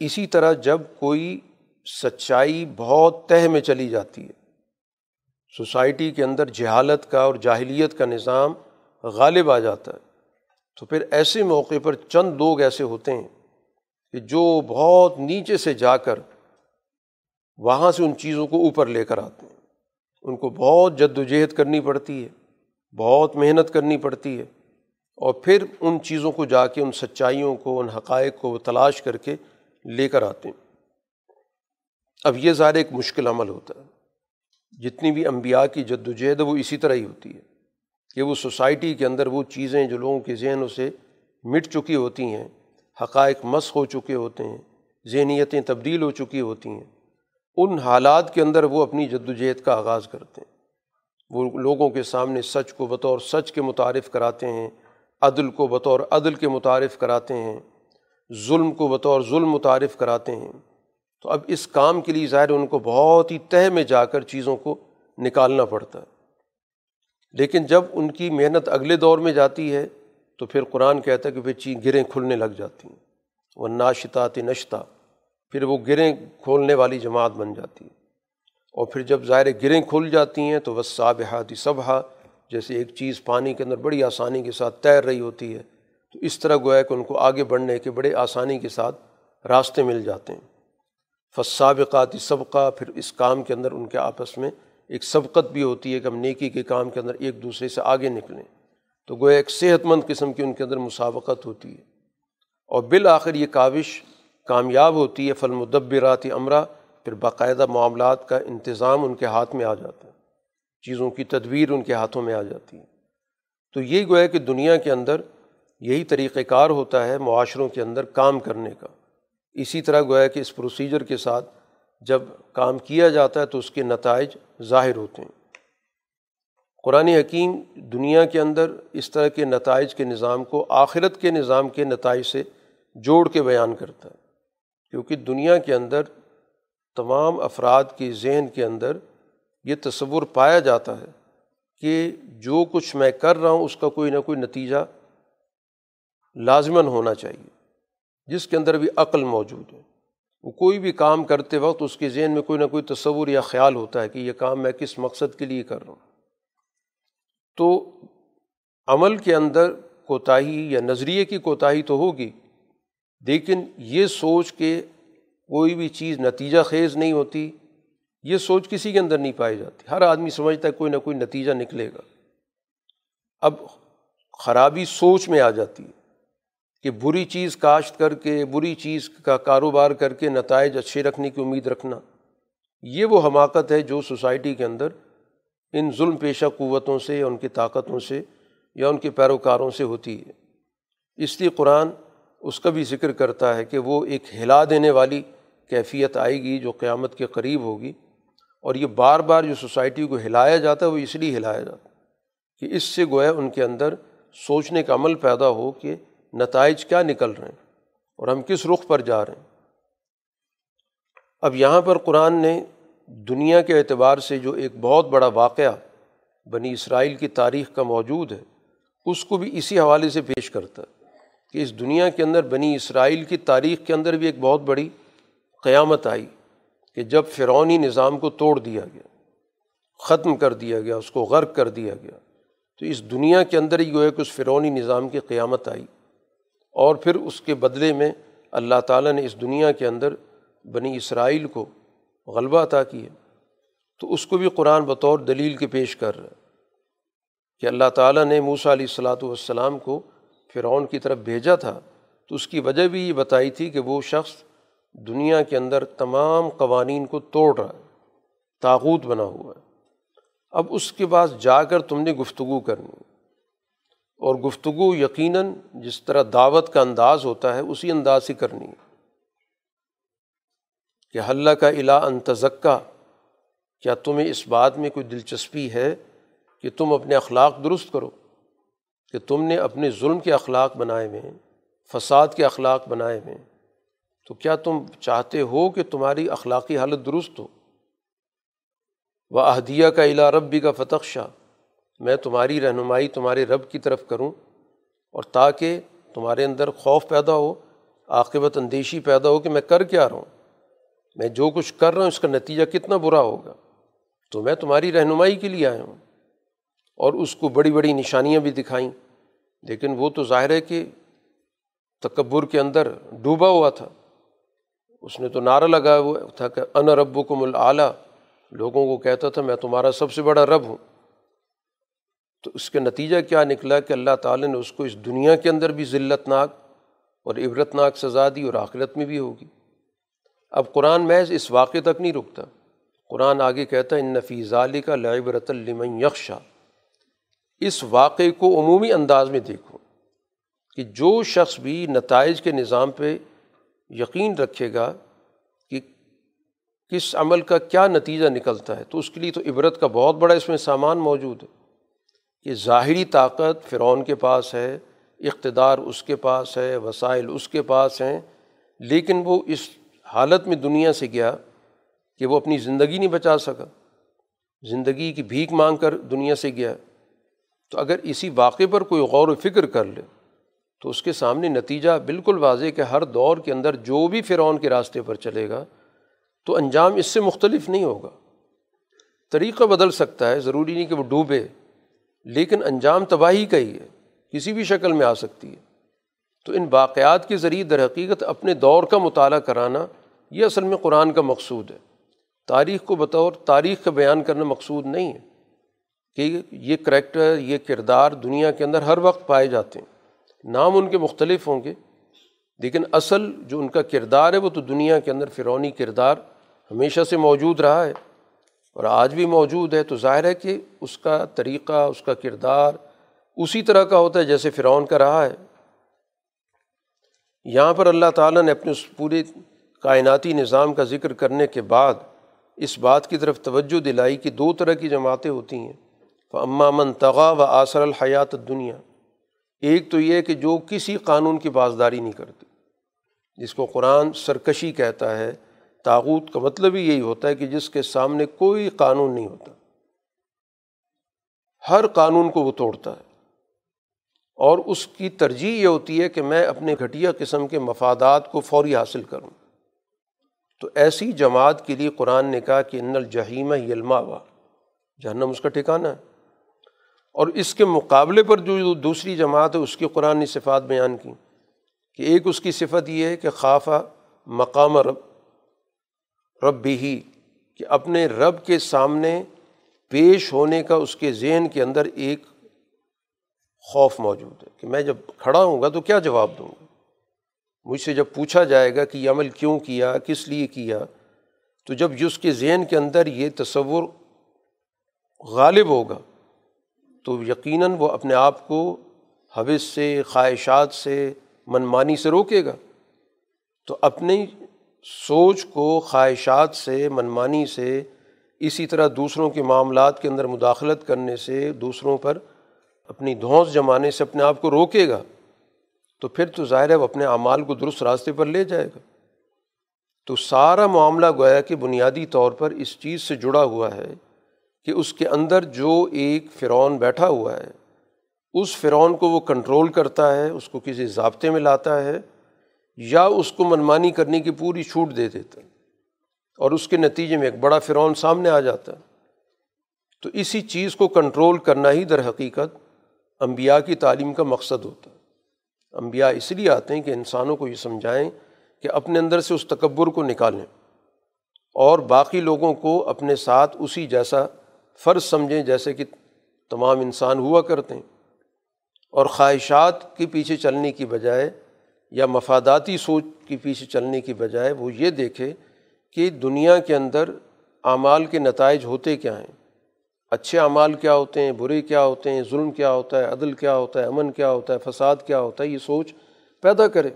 اسی طرح جب کوئی سچائی بہت تہ میں چلی جاتی ہے، سوسائٹی کے اندر جہالت کا اور جاہلیت کا نظام غالب آ جاتا ہے، تو پھر ایسے موقع پر چند لوگ ایسے ہوتے ہیں کہ جو بہت نیچے سے جا کر وہاں سے ان چیزوں کو اوپر لے کر آتے ہیں۔ ان کو بہت جد و جہد کرنی پڑتی ہے، بہت محنت کرنی پڑتی ہے، اور پھر ان چیزوں کو جا کے ان سچائیوں کو، ان حقائق کو وہ تلاش کر کے لے کر آتے ہیں۔ اب یہ ظاہر ایک مشکل عمل ہوتا ہے۔ جتنی بھی انبیاء کی جد و جہد وہ اسی طرح ہی ہوتی ہے کہ وہ سوسائٹی کے اندر وہ چیزیں جو لوگوں کے ذہنوں سے مٹ چکی ہوتی ہیں۔ حقائق مس ہو چکے ہوتے ہیں، ذہنیتیں تبدیل ہو چکی ہوتی ہیں۔ ان حالات کے اندر وہ اپنی جد و جہد کا آغاز کرتے ہیں۔ وہ لوگوں کے سامنے سچ کو بطور سچ کے متعارف کراتے ہیں، عدل کو بطور عدل کے متعارف کراتے ہیں، ظلم کو بطور ظلم متعارف کراتے ہیں۔ تو اب اس کام کے لیے ظاہر ان کو بہت ہی تہ میں جا کر چیزوں کو نکالنا پڑتا ہے۔ لیکن جب ان کی محنت اگلے دور میں جاتی ہے تو پھر قرآن کہتا ہے کہ پھر چیز گریں کھلنے لگ جاتی ہیں۔ وہ ناشتات نشتہ پھر وہ گریں کھولنے والی جماعت بن جاتی ہے۔ اور پھر جب ظاہر گریں کھل جاتی ہیں تو بس صابحاتی صبح جیسے ایک چیز پانی کے اندر بڑی آسانی کے ساتھ تیر رہی ہوتی ہے، تو اس طرح گویا کہ ان کو آگے بڑھنے کے بڑے آسانی کے ساتھ راستے مل جاتے ہیں۔ فصابقاتی سبقہ پھر اس کام کے اندر ان کے آپس میں ایک سبقت بھی ہوتی ہے کہ ہم نیکی کے کام کے اندر ایک دوسرے سے آگے نکلیں۔ تو گویا ایک صحت مند قسم کی ان کے اندر مسابقت ہوتی ہے۔ اور بالآخر یہ کاوش کامیاب ہوتی ہے فل مدبراتی امرا، پھر باقاعدہ معاملات کا انتظام ان کے ہاتھ میں آ جاتا ہے۔ چیزوں کی تدبیر ان کے ہاتھوں میں آ جاتی ہے۔ تو یہ گویا کہ دنیا کے اندر یہی طریقۂ کار ہوتا ہے معاشروں کے اندر کام کرنے کا۔ اسی طرح گویا کہ اس پروسیجر کے ساتھ جب کام کیا جاتا ہے تو اس کے نتائج ظاہر ہوتے ہیں۔ قرآن حکیم دنیا کے اندر اس طرح کے نتائج کے نظام کو آخرت کے نظام کے نتائج سے جوڑ کے بیان کرتا ہے۔ کیونکہ دنیا کے اندر تمام افراد کے ذہن کے اندر یہ تصور پایا جاتا ہے کہ جو کچھ میں کر رہا ہوں اس کا کوئی نہ کوئی نتیجہ لازماً ہونا چاہیے، جس کے اندر بھی عقل موجود ہے۔ وہ کوئی بھی کام کرتے وقت اس کے ذہن میں کوئی نہ کوئی تصور یا خیال ہوتا ہے کہ یہ کام میں کس مقصد کے لیے کر رہا ہوں۔ تو عمل کے اندر کوتاہی یا نظریے کی کوتاہی تو ہوگی، لیکن یہ سوچ کے کوئی بھی چیز نتیجہ خیز نہیں ہوتی، یہ سوچ کسی کے اندر نہیں پائی جاتی، ہر آدمی سمجھتا ہے کوئی نہ کوئی نتیجہ نکلے گا۔ اب خرابی سوچ میں آ جاتی ہے کہ بری چیز کاشت کر کے، بری چیز کا کاروبار کر کے نتائج اچھے رکھنے کی امید رکھنا، یہ وہ حماقت ہے جو سوسائٹی کے اندر ان ظلم پیشہ قوتوں سے یا ان کی طاقتوں سے یا ان کے پیروکاروں سے ہوتی ہے۔ اس لیے قرآن اس کا بھی ذکر کرتا ہے کہ وہ ایک ہلا دینے والی کیفیت آئے گی جو قیامت کے قریب ہوگی۔ اور یہ بار بار جو سوسائٹی کو ہلایا جاتا ہے، وہ اس لیے ہلایا جاتا ہے کہ اس سے گویا ان کے اندر سوچنے کا عمل پیدا ہو کہ نتائج کیا نکل رہے ہیں اور ہم کس رخ پر جا رہے ہیں۔ اب یہاں پر قرآن نے دنیا کے اعتبار سے جو ایک بہت بڑا واقعہ بنی اسرائیل کی تاریخ کا موجود ہے، اس کو بھی اسی حوالے سے پیش کرتا ہے کہ اس دنیا کے اندر بنی اسرائیل کی تاریخ کے اندر بھی ایک بہت بڑی قیامت آئی کہ جب فرعونی نظام کو توڑ دیا گیا، ختم کر دیا گیا، اس کو غرق کر دیا گیا، تو اس دنیا کے اندر ہی گویا کہ اس فرعونی نظام کی قیامت آئی۔ اور پھر اس کے بدلے میں اللہ تعالیٰ نے اس دنیا کے اندر بنی اسرائیل کو غلبہ عطا کیا تو اس کو بھی قرآن بطور دلیل کے پیش کر رہا ہے کہ اللہ تعالیٰ نے موسیٰ علیہ الصلاۃ والسلام کو فرعون کی طرف بھیجا تھا۔ تو اس کی وجہ بھی یہ بتائی تھی کہ وہ شخص دنیا کے اندر تمام قوانین کو توڑ رہا ہے، تاغوت بنا ہوا ہے۔ اب اس کے بعد جا کر تم نے گفتگو کرنی اور گفتگو یقیناً جس طرح دعوت کا انداز ہوتا ہے، اسی انداز سے کرنی ہے۔ کہ حلّہ کا الا انتظکہ کیا تمہیں اس بات میں کوئی دلچسپی ہے کہ تم اپنے اخلاق درست کرو؟ کہ تم نے اپنے ظلم کے اخلاق بنائے ہوئے ہیں، فساد کے اخلاق بنائے ہوئے ہیں، تو کیا تم چاہتے ہو کہ تمہاری اخلاقی حالت درست ہو؟ وہ اہدیہ کا الا ربی کا فتح شاہ میں تمہاری رہنمائی تمہارے رب کی طرف کروں اور تاکہ تمہارے اندر خوف پیدا ہو، عاقبت اندیشی پیدا ہو کہ میں کر کیا رہا ہوں۔ میں جو کچھ کر رہا ہوں، اس کا نتیجہ کتنا برا ہوگا؟ تو میں تمہاری رہنمائی کے لیے آیا ہوں۔ اور اس کو بڑی بڑی نشانیاں بھی دکھائیں۔ لیکن وہ تو ظاہر ہے کہ تکبر کے اندر ڈوبا ہوا تھا۔ اس نے تو نعرہ لگایا ہوا تھا کہ ان رب کو مل اعلیٰ لوگوں کو کہتا تھا، میں تمہارا سب سے بڑا رب ہوں۔ تو اس کا نتیجہ کیا نکلا کہ اللہ تعالیٰ نے اس کو اس دنیا کے اندر بھی ذلت ناک اور عبرت ناک سزا دی اور آخرت میں بھی ہوگی۔ اب قرآن محض اس واقعے تک نہیں رکتا۔ قرآن آگے کہتا ہے ان نفیز علی کا لعبرت المن یکشا اس واقعے کو عمومی انداز میں دیکھو کہ جو شخص بھی نتائج کے نظام پہ یقین رکھے گا کہ کس عمل کا کیا نتیجہ نکلتا ہے، تو اس کے لیے تو عبرت کا بہت بڑا اس میں سامان موجود ہے۔ کہ ظاہری طاقت فرعون کے پاس ہے، اقتدار اس کے پاس ہے، وسائل اس کے پاس ہیں، لیکن وہ اس حالت میں دنیا سے گیا کہ وہ اپنی زندگی نہیں بچا سکا۔ زندگی کی بھیک مانگ کر دنیا سے گیا۔ تو اگر اسی واقعے پر کوئی غور و فکر کر لے، تو اس کے سامنے نتیجہ بالکل واضح کہ ہر دور کے اندر جو بھی فرعون کے راستے پر چلے گا، تو انجام اس سے مختلف نہیں ہوگا۔ طریقہ بدل سکتا ہے، ضروری نہیں کہ وہ ڈوبے، لیکن انجام تباہی کا ہی ہے، کسی بھی شکل میں آ سکتی ہے۔ تو ان واقعات کے ذریعے در حقیقت اپنے دور کا مطالعہ کرانا یہ اصل میں قرآن کا مقصود ہے۔ تاریخ کو بطور تاریخ کا بیان کرنا مقصود نہیں ہے کہ یہ کریکٹر، یہ کردار دنیا کے اندر ہر وقت پائے جاتے ہیں۔ نام ان کے مختلف ہوں گے، لیکن اصل جو ان کا کردار ہے وہ تو دنیا کے اندر فرونی کردار ہمیشہ سے موجود رہا ہے اور آج بھی موجود ہے۔ تو ظاہر ہے کہ اس کا طریقہ، اس کا کردار اسی طرح کا ہوتا ہے جیسے فرعون کا رہا ہے۔ یہاں پر اللہ تعالیٰ نے اپنے اس پورے کائناتی نظام کا ذکر کرنے کے بعد اس بات کی طرف توجہ دلائی کہ دو طرح کی جماعتیں ہوتی ہیں۔ من تغا و آثر الحیات دنیا ایک تو یہ کہ جو کسی قانون کی بازداری نہیں کرتی جس کو قرآن سرکشی کہتا ہے، تاغوت کا مطلب ہی یہی ہوتا ہے کہ جس کے سامنے کوئی قانون نہیں ہوتا۔ ہر قانون کو وہ توڑتا ہے۔ اور اس کی ترجیح یہ ہوتی ہے کہ میں اپنے گھٹیا قسم کے مفادات کو فوری حاصل کروں۔ تو ایسی جماعت کے لیے قرآن نے کہا کہ ان الجہیمہ یلما وا جہنم اس کا ٹھکانا ہے۔ اور اس کے مقابلے پر جو دوسری جماعت ہے، اس کی قرآن نے صفات بیان کی کہ ایک اس کی صفت یہ ہے کہ خافہ مقام رب رب بھی ہی، کہ اپنے رب کے سامنے پیش ہونے کا اس کے ذہن کے اندر ایک خوف موجود ہے کہ میں جب کھڑا ہوں گا تو کیا جواب دوں گا؟ مجھ سے جب پوچھا جائے گا کہ یہ عمل کیوں کیا، کس لیے کیا، تو جب اس کے ذہن کے اندر یہ تصور غالب ہوگا تو یقیناً وہ اپنے آپ کو حوث سے، خواہشات سے، منمانی سے روکے گا۔ تو اپنی سوچ کو خواہشات سے، منمانی سے، اسی طرح دوسروں کے معاملات کے اندر مداخلت کرنے سے، دوسروں پر اپنی دھونس جمانے سے اپنے آپ کو روکے گا، تو پھر تو ظاہر ہے وہ اپنے اعمال کو درست راستے پر لے جائے گا۔ تو سارا معاملہ گویا کہ بنیادی طور پر اس چیز سے جڑا ہوا ہے کہ اس کے اندر جو ایک فرعون بیٹھا ہوا ہے، اس فرعون کو وہ کنٹرول کرتا ہے، اس کو کسی ضابطے میں لاتا ہے یا اس کو منمانی کرنے کی پوری چھوٹ دے دیتا ہے۔ اور اس کے نتیجے میں ایک بڑا فرعون سامنے آ جاتا ہے۔ تو اسی چیز کو کنٹرول کرنا ہی در حقیقت امبیا کی تعلیم کا مقصد ہوتا ہے۔ امبیا اس لیے آتے ہیں کہ انسانوں کو یہ سمجھائیں کہ اپنے اندر سے اس تکبر کو نکالیں اور باقی لوگوں کو اپنے ساتھ اسی جیسا فرض سمجھیں جیسے کہ تمام انسان ہوا کرتے ہیں۔ اور خواہشات کے پیچھے چلنے کی بجائے یا مفاداتی سوچ کے پیچھے چلنے کی بجائے وہ یہ دیکھے کہ دنیا کے اندر اعمال کے نتائج ہوتے کیا ہیں۔ اچھے اعمال کیا ہوتے ہیں، برے کیا ہوتے ہیں، ظلم کیا ہوتا ہے، عدل کیا ہوتا ہے، امن کیا ہوتا ہے، فساد کیا ہوتا ہے، یہ سوچ پیدا کرے۔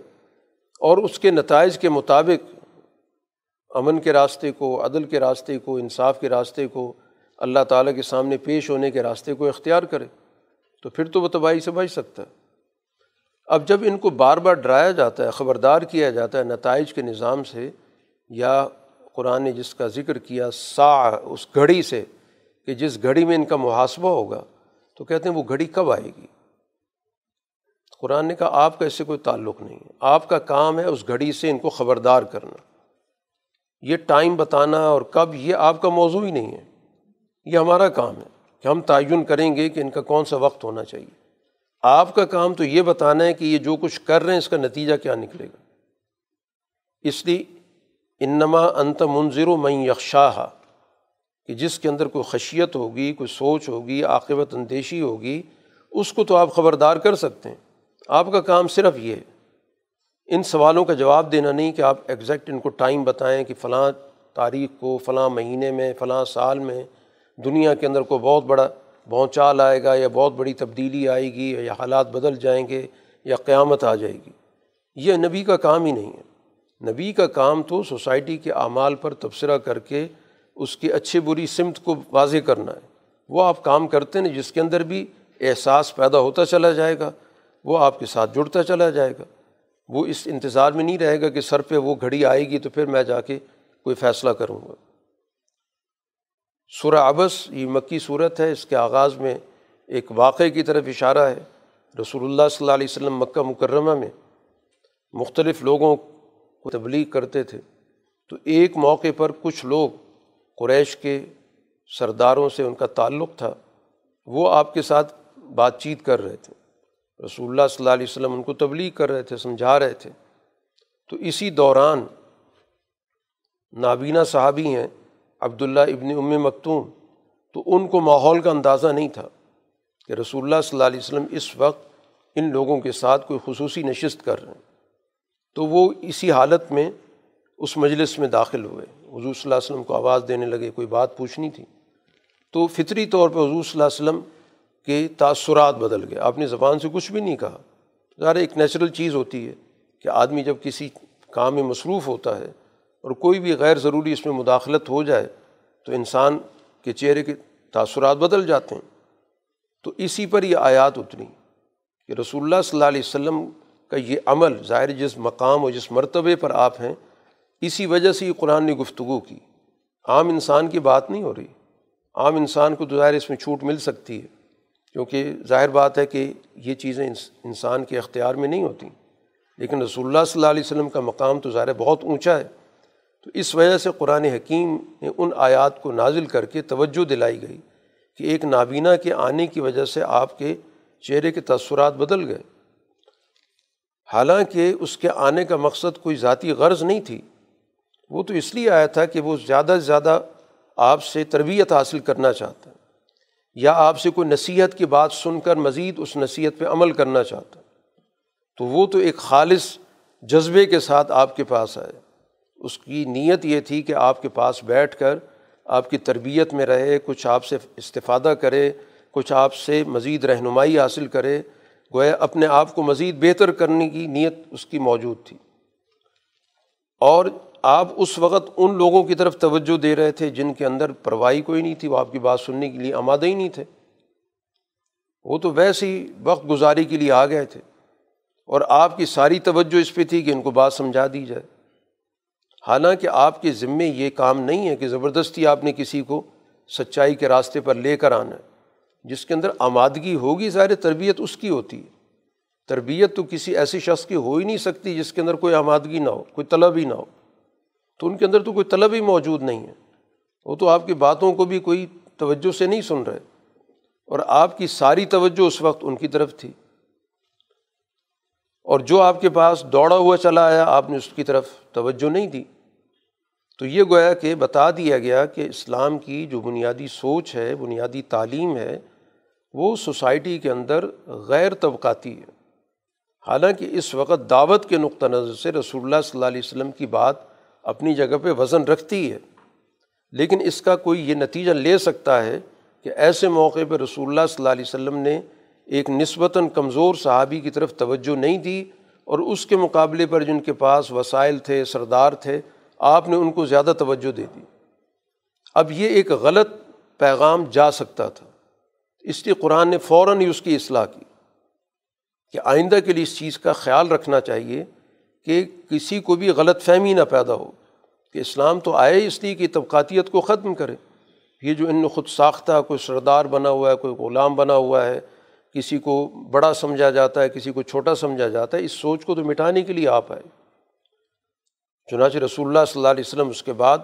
اور اس کے نتائج کے مطابق امن کے راستے کو، عدل کے راستے کو، انصاف کے راستے کو، اللہ تعالیٰ کے سامنے پیش ہونے کے راستے کو اختیار کرے، تو پھر تو وہ تباہی سے بچ سکتا ہے۔ اب جب ان کو بار بار ڈرایا جاتا ہے، خبردار کیا جاتا ہے نتائج کے نظام سے، یا قرآن نے جس کا ذکر کیا سا اس گھڑی سے کہ جس گھڑی میں ان کا محاسبہ ہوگا تو کہتے ہیں وہ گھڑی کب آئے گی؟ قرآن نے کہا آپ کا اس سے کوئی تعلق نہیں ہے۔ آپ کا کام ہے اس گھڑی سے ان کو خبردار کرنا۔ یہ ٹائم بتانا اور کب یہ آپ کا موضوع ہی نہیں ہے۔ یہ ہمارا کام ہے کہ ہم تعین کریں گے کہ ان کا کون سا وقت ہونا چاہیے۔ آپ کا کام تو یہ بتانا ہے کہ یہ جو کچھ کر رہے ہیں اس کا نتیجہ کیا نکلے گا۔ اس لیے انما انت منظر و میں یکشاہ کہ جس کے اندر کوئی خشیت ہوگی، کوئی سوچ ہوگی، عاقبت اندیشی ہوگی، اس کو تو آپ خبردار کر سکتے ہیں۔ آپ کا کام صرف یہ ہے۔ ان سوالوں کا جواب دینا نہیں کہ آپ ایگزیکٹ ان کو ٹائم بتائیں کہ فلاں تاریخ کو، فلاں مہینے میں، فلاں سال میں دنیا کے اندر کوئی بہت بڑا بھونچال آئے گا یا بہت بڑی تبدیلی آئے گی یا حالات بدل جائیں گے یا قیامت آ جائے گی۔ یہ نبی کا کام ہی نہیں ہے۔ نبی کا کام تو سوسائٹی کے اعمال پر تبصرہ کر کے اس کی اچھی بری سمت کو واضح کرنا ہے۔ وہ آپ کام کرتے ہیں جس کے اندر بھی احساس پیدا ہوتا چلا جائے گا، وہ آپ کے ساتھ جڑتا چلا جائے گا۔ وہ اس انتظار میں نہیں رہے گا کہ سر پہ وہ گھڑی آئے گی تو پھر میں جا کے کوئی فیصلہ کروں گا۔ سورہ ابس، یہ مکی صورت ہے، اس کے آغاز میں ایک واقعے کی طرف اشارہ ہے۔ رسول اللہ صلی اللہ علیہ وسلم مکہ مکرمہ میں مختلف لوگوں کو تبلیغ کرتے تھے۔ تو ایک موقع پر کچھ لوگ قریش کے سرداروں سے ان کا تعلق تھا، وہ آپ کے ساتھ بات چیت کر رہے تھے۔ رسول اللہ صلی اللہ علیہ وسلم ان کو تبلیغ کر رہے تھے، سمجھا رہے تھے۔ تو اسی دوران نابینا صحابی ہیں، عبداللہ ابن ام مکتوم۔ تو ان کو ماحول کا اندازہ نہیں تھا کہ رسول اللہ صلی اللہ علیہ وسلم اس وقت ان لوگوں کے ساتھ کوئی خصوصی نشست کر رہے ہیں۔ تو وہ اسی حالت میں اس مجلس میں داخل ہوئے۔ حضور صلی اللہ علیہ وسلم کو آواز دینے لگے، کوئی بات پوچھنی تھی؟ تو فطری طور پہ حضور صلی اللہ علیہ وسلم کے تاثرات بدل گئے۔ آپ نے زبان سے کچھ بھی نہیں کہا۔ ظاہر ایک نیچرل چیز ہوتی ہے کہ آدمی جب کسی کام میں مصروف ہوتا ہے اور کوئی بھی غیر ضروری اس میں مداخلت ہو جائے، تو انسان کے چہرے کے تاثرات بدل جاتے ہیں۔ تو اسی پر یہ آیات اتری کہ رسول اللہ صلی اللہ علیہ وسلم کا یہ عمل ظاہر جس مقام اور جس مرتبے پر آپ ہیں اسی وجہ سے یہ قرآن نے گفتگو کی۔ عام انسان کی بات نہیں ہو رہی۔ عام انسان کو تو ظاہر اس میں چھوٹ مل سکتی ہے۔ کیونکہ ظاہر بات ہے کہ یہ چیزیں انسان کے اختیار میں نہیں ہوتیں لیکن رسول اللہ صلی اللہ علیہ وسلم کا مقام تو ظاہر بہت اونچا ہے۔ تو اس وجہ سے قرآن حکیم نے ان آیات کو نازل کر کے توجہ دلائی گئی کہ ایک نابینا کے آنے کی وجہ سے آپ کے چہرے کے تأثرات بدل گئے۔ حالانکہ اس کے آنے کا مقصد کوئی ذاتی غرض نہیں تھی۔ وہ تو اس لیے آیا تھا کہ وہ زیادہ سے زیادہ آپ سے تربیت حاصل کرنا چاہتا ہے، یا آپ سے کوئی نصیحت کی بات سن کر مزید اس نصیحت پہ عمل کرنا چاہتا ہے۔ تو وہ تو ایک خالص جذبے کے ساتھ آپ کے پاس آئے۔ اس کی نیت یہ تھی کہ آپ کے پاس بیٹھ کر آپ کی تربیت میں رہے، کچھ آپ سے استفادہ کرے، کچھ آپ سے مزید رہنمائی حاصل کرے۔ گویا اپنے آپ کو مزید بہتر کرنے کی نیت اس کی موجود تھی۔ اور آپ اس وقت ان لوگوں کی طرف توجہ دے رہے تھے جن کے اندر پرواہی کوئی نہیں تھی، وہ آپ کی بات سننے کے لیے آمادہ ہی نہیں تھے۔ وہ تو ویسے ہی وقت گزاری کے لیے آ گئے تھے۔ اور آپ کی ساری توجہ اس پہ تھی کہ ان کو بات سمجھا دی جائے۔ حالانکہ آپ کے ذمے یہ کام نہیں ہے کہ زبردستی آپ نے کسی کو سچائی کے راستے پر لے کر آنا ہے۔ جس کے اندر آمادگی ہوگی، ظاہر تربیت اس کی ہوتی ہے۔ تربیت تو کسی ایسی شخص کی ہو ہی نہیں سکتی جس کے اندر کوئی آمادگی نہ ہو، کوئی طلب ہی نہ ہو۔ تو ان کے اندر تو کوئی طلب ہی موجود نہیں ہے۔ وہ تو آپ کی باتوں کو بھی کوئی توجہ سے نہیں سن رہے۔ اور آپ کی ساری توجہ اس وقت ان کی طرف تھی۔ اور جو آپ کے پاس دوڑا ہوا چلا آیا، آپ نے اس کی طرف توجہ نہیں دی۔ تو یہ گویا کہ بتا دیا گیا کہ اسلام کی جو بنیادی سوچ ہے، بنیادی تعلیم ہے، وہ سوسائٹی کے اندر غیر طبقاتی ہے۔ حالانکہ اس وقت دعوت کے نقطہ نظر سے رسول اللہ صلی اللہ علیہ وسلم کی بات اپنی جگہ پہ وزن رکھتی ہے۔ لیکن اس کا کوئی یہ نتیجہ لے سکتا ہے کہ ایسے موقع پہ رسول اللہ صلی اللہ علیہ وسلم نے ایک نسبتاً کمزور صحابی کی طرف توجہ نہیں دی اور اس کے مقابلے پر جن کے پاس وسائل تھے، سردار تھے، آپ نے ان کو زیادہ توجہ دے دی۔ اب یہ ایک غلط پیغام جا سکتا تھا۔ اس لیے قرآن نے فوراً ہی اس کی اصلاح کی کہ آئندہ کے لیے اس چیز کا خیال رکھنا چاہیے کہ کسی کو بھی غلط فہمی نہ پیدا ہو، کہ اسلام تو آئے اس لیے کہ طبقاتیت کو ختم کرے۔ یہ جو ان خود ساختہ کوئی سردار بنا ہوا ہے، کوئی غلام بنا ہوا ہے، کسی کو بڑا سمجھا جاتا ہے، کسی کو چھوٹا سمجھا جاتا ہے، اس سوچ کو تو مٹانے کے لیے آپ آئے۔ چنانچہ رسول اللہ صلی اللہ علیہ وسلم اس کے بعد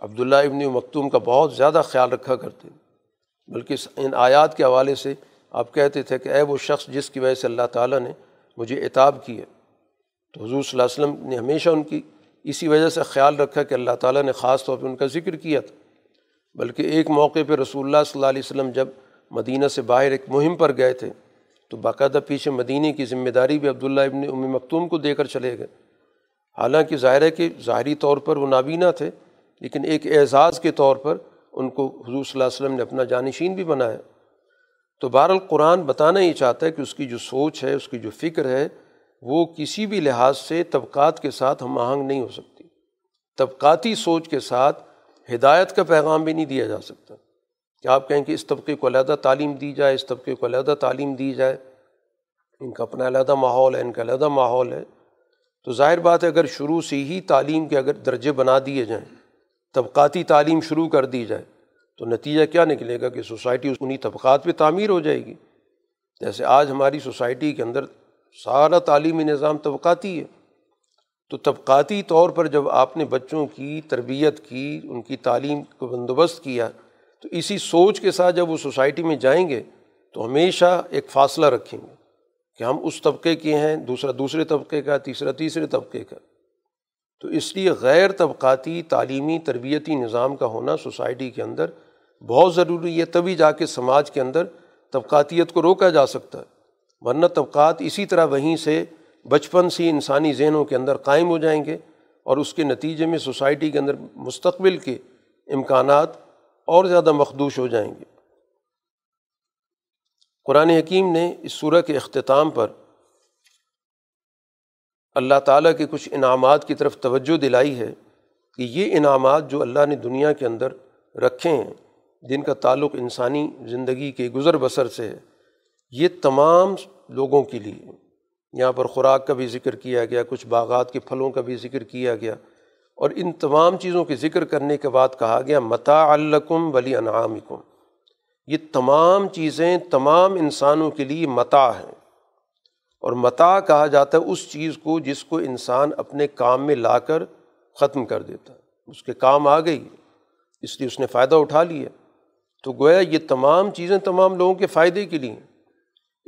عبداللہ ابن مکتوم کا بہت زیادہ خیال رکھا کرتے بلکہ ان آیات کے حوالے سے آپ کہتے تھے کہ اے وہ شخص جس کی وجہ سے اللہ تعالیٰ نے مجھے اعتاب کی ہے۔ تو حضور صلی اللہ علیہ وسلم نے ہمیشہ ان کی اسی وجہ سے خیال رکھا کہ اللہ تعالیٰ نے خاص طور پہ ان کا ذکر کیا تھا۔ بلکہ ایک موقع پہ رسول اللہ صلی اللہ علیہ وسلم جب مدینہ سے باہر ایک مہم پر گئے تھے، تو باقاعدہ پیچھے مدینہ کی ذمہ داری بھی عبداللہ ابن ام مکتوم کو دے کر چلے گئے۔ حالانکہ ظاہر ہے کہ ظاہری طور پر وہ نابینا تھے، لیکن ایک اعزاز کے طور پر ان کو حضور صلی اللہ علیہ وسلم نے اپنا جانشین بھی بنایا۔ تو بہر القرآن بتانا ہی چاہتا ہے کہ اس کی جو سوچ ہے، اس کی جو فکر ہے وہ کسی بھی لحاظ سے طبقات کے ساتھ ہم آہنگ نہیں ہو سکتی۔ طبقاتی سوچ کے ساتھ ہدایت کا پیغام بھی نہیں دیا جا سکتا۔ کہ آپ کہیں کہ اس طبقے کو علیحدہ تعلیم دی جائے، اس طبقے کو علیحدہ تعلیم دی جائے؟ ان کا اپنا علیحدہ ماحول ہے، ان کا علیحدہ ماحول ہے۔ تو ظاہر بات ہے، اگر شروع سے ہی تعلیم کے اگر درجے بنا دیے جائیں، طبقاتی تعلیم شروع کر دی جائے، تو نتیجہ کیا نکلے گا کہ سوسائٹی انہیں طبقات پہ تعمیر ہو جائے گی؟ جیسے آج ہماری سوسائٹی کے اندر سارا تعلیمی نظام طبقاتی ہے۔ تو طبقاتی طور پر جب آپ نے بچوں کی تربیت کی، ان کی تعلیم کو بندوبست کیا، تو اسی سوچ کے ساتھ جب وہ سوسائٹی میں جائیں گے، تو ہمیشہ ایک فاصلہ رکھیں گے کہ ہم اس طبقے کے ہیں، دوسرا دوسرے طبقے کا، تیسرا تیسرے طبقے کا۔ تو اس لیے غیر طبقاتی تعلیمی تربیتی نظام کا ہونا سوسائٹی کے اندر بہت ضروری ہے، تبھی جا کے سماج کے اندر طبقاتیت کو روکا جا سکتا ہے۔ ورنہ طبقات اسی طرح وہیں سے بچپن سے انسانی ذہنوں کے اندر قائم ہو جائیں گے اور اس کے نتیجے میں سوسائٹی کے اندر مستقبل کے امکانات اور زیادہ مخدوش ہو جائیں گے۔ قرآن حکیم نے اس صورح کے اختتام پر اللہ تعالیٰ کے کچھ انعامات کی طرف توجہ دلائی ہے کہ یہ انعامات جو اللہ نے دنیا کے اندر رکھے ہیں، جن کا تعلق انسانی زندگی کے گزر بسر سے ہے۔ یہ تمام لوگوں کے لیے۔ یہاں پر خوراک کا بھی ذکر کیا گیا، کچھ باغات کے پھلوں کا بھی ذکر کیا گیا۔ اور ان تمام چیزوں کے ذکر کرنے کے بعد کہا گیا متا الکم ولی انعامکم یہ تمام چیزیں تمام انسانوں کے لیے متا ہیں۔ اور متا کہا جاتا ہے اس چیز کو جس کو انسان اپنے کام میں لا کر ختم کر دیتا ہے۔ اس کے کام آ گئی، اس لیے اس نے فائدہ اٹھا لیا۔ تو گویا یہ تمام چیزیں تمام لوگوں کے فائدے کے لیے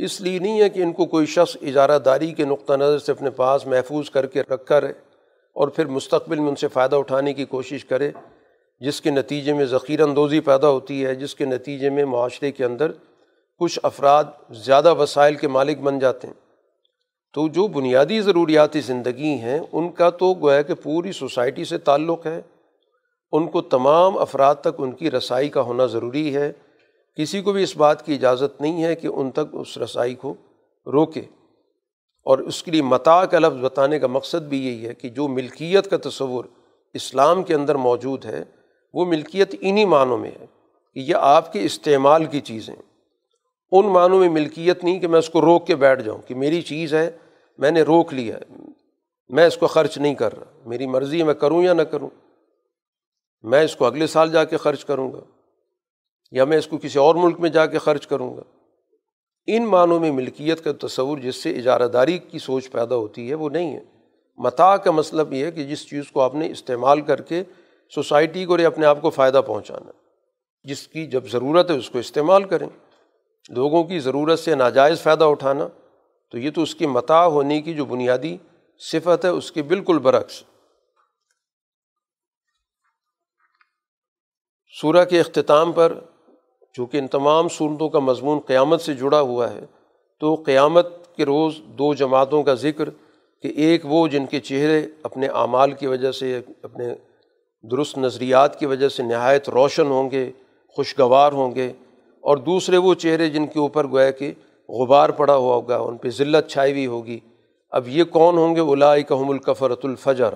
اس لیے نہیں ہے کہ ان کو کوئی شخص اجارہ داری کے نقطہ نظر سے اپنے پاس محفوظ کر کے رکھا رہے اور پھر مستقبل میں ان سے فائدہ اٹھانے کی کوشش کرے، جس کے نتیجے میں ذخیر اندوزی پیدا ہوتی ہے، جس کے نتیجے میں معاشرے کے اندر کچھ افراد زیادہ وسائل کے مالک بن جاتے ہیں۔ تو جو بنیادی ضروریاتی زندگی ہیں، ان کا تو گویا کہ پوری سوسائٹی سے تعلق ہے۔ ان کو تمام افراد تک ان کی رسائی کا ہونا ضروری ہے۔ کسی کو بھی اس بات کی اجازت نہیں ہے کہ ان تک اس رسائی کو روکے۔ اور اس کے لیے متا کا لفظ بتانے کا مقصد بھی یہی ہے کہ جو ملکیت کا تصور اسلام کے اندر موجود ہے، وہ ملکیت انہی معنوں میں ہے کہ یہ آپ کے استعمال کی چیزیں ان معنوں میں ملکیت نہیں کہ میں اس کو روک کے بیٹھ جاؤں کہ میری چیز ہے، میں نے روک لیا ہے، میں اس کو خرچ نہیں کر رہا، میری مرضی ہے، میں کروں یا نہ کروں، میں اس کو اگلے سال جا کے خرچ کروں گا۔ یا میں اس کو کسی اور ملک میں جا کے خرچ کروں گا۔ ان معنوں میں ملکیت کا تصور جس سے اجارہ داری کی سوچ پیدا ہوتی ہے وہ نہیں ہے۔ متا کا مطلب یہ ہے کہ جس چیز کو آپ نے استعمال کر کے سوسائٹی کو اپنے آپ کو فائدہ پہنچانا جس کی جب ضرورت ہے اس کو استعمال کریں۔ لوگوں کی ضرورت سے ناجائز فائدہ اٹھانا، تو یہ تو اس کی متا ہونے کی جو بنیادی صفت ہے اس کے بالکل برعکس سورہ کے اختتام پر چونکہ ان تمام صورتوں کا مضمون قیامت سے جڑا ہوا ہے، تو قیامت کے روز دو جماعتوں کا ذکر کہ ایک وہ جن کے چہرے اپنے اعمال کی وجہ سے، اپنے درست نظریات کی وجہ سے نہایت روشن ہوں گے، خوشگوار ہوں گے، اور دوسرے وہ چہرے جن کے اوپر گویا کہ غبار پڑا ہوا ہوگا، ان پہ ذلت چھائی ہوئی ہوگی۔ اب یہ کون ہوں گے؟ الائی الکفرت الفجر،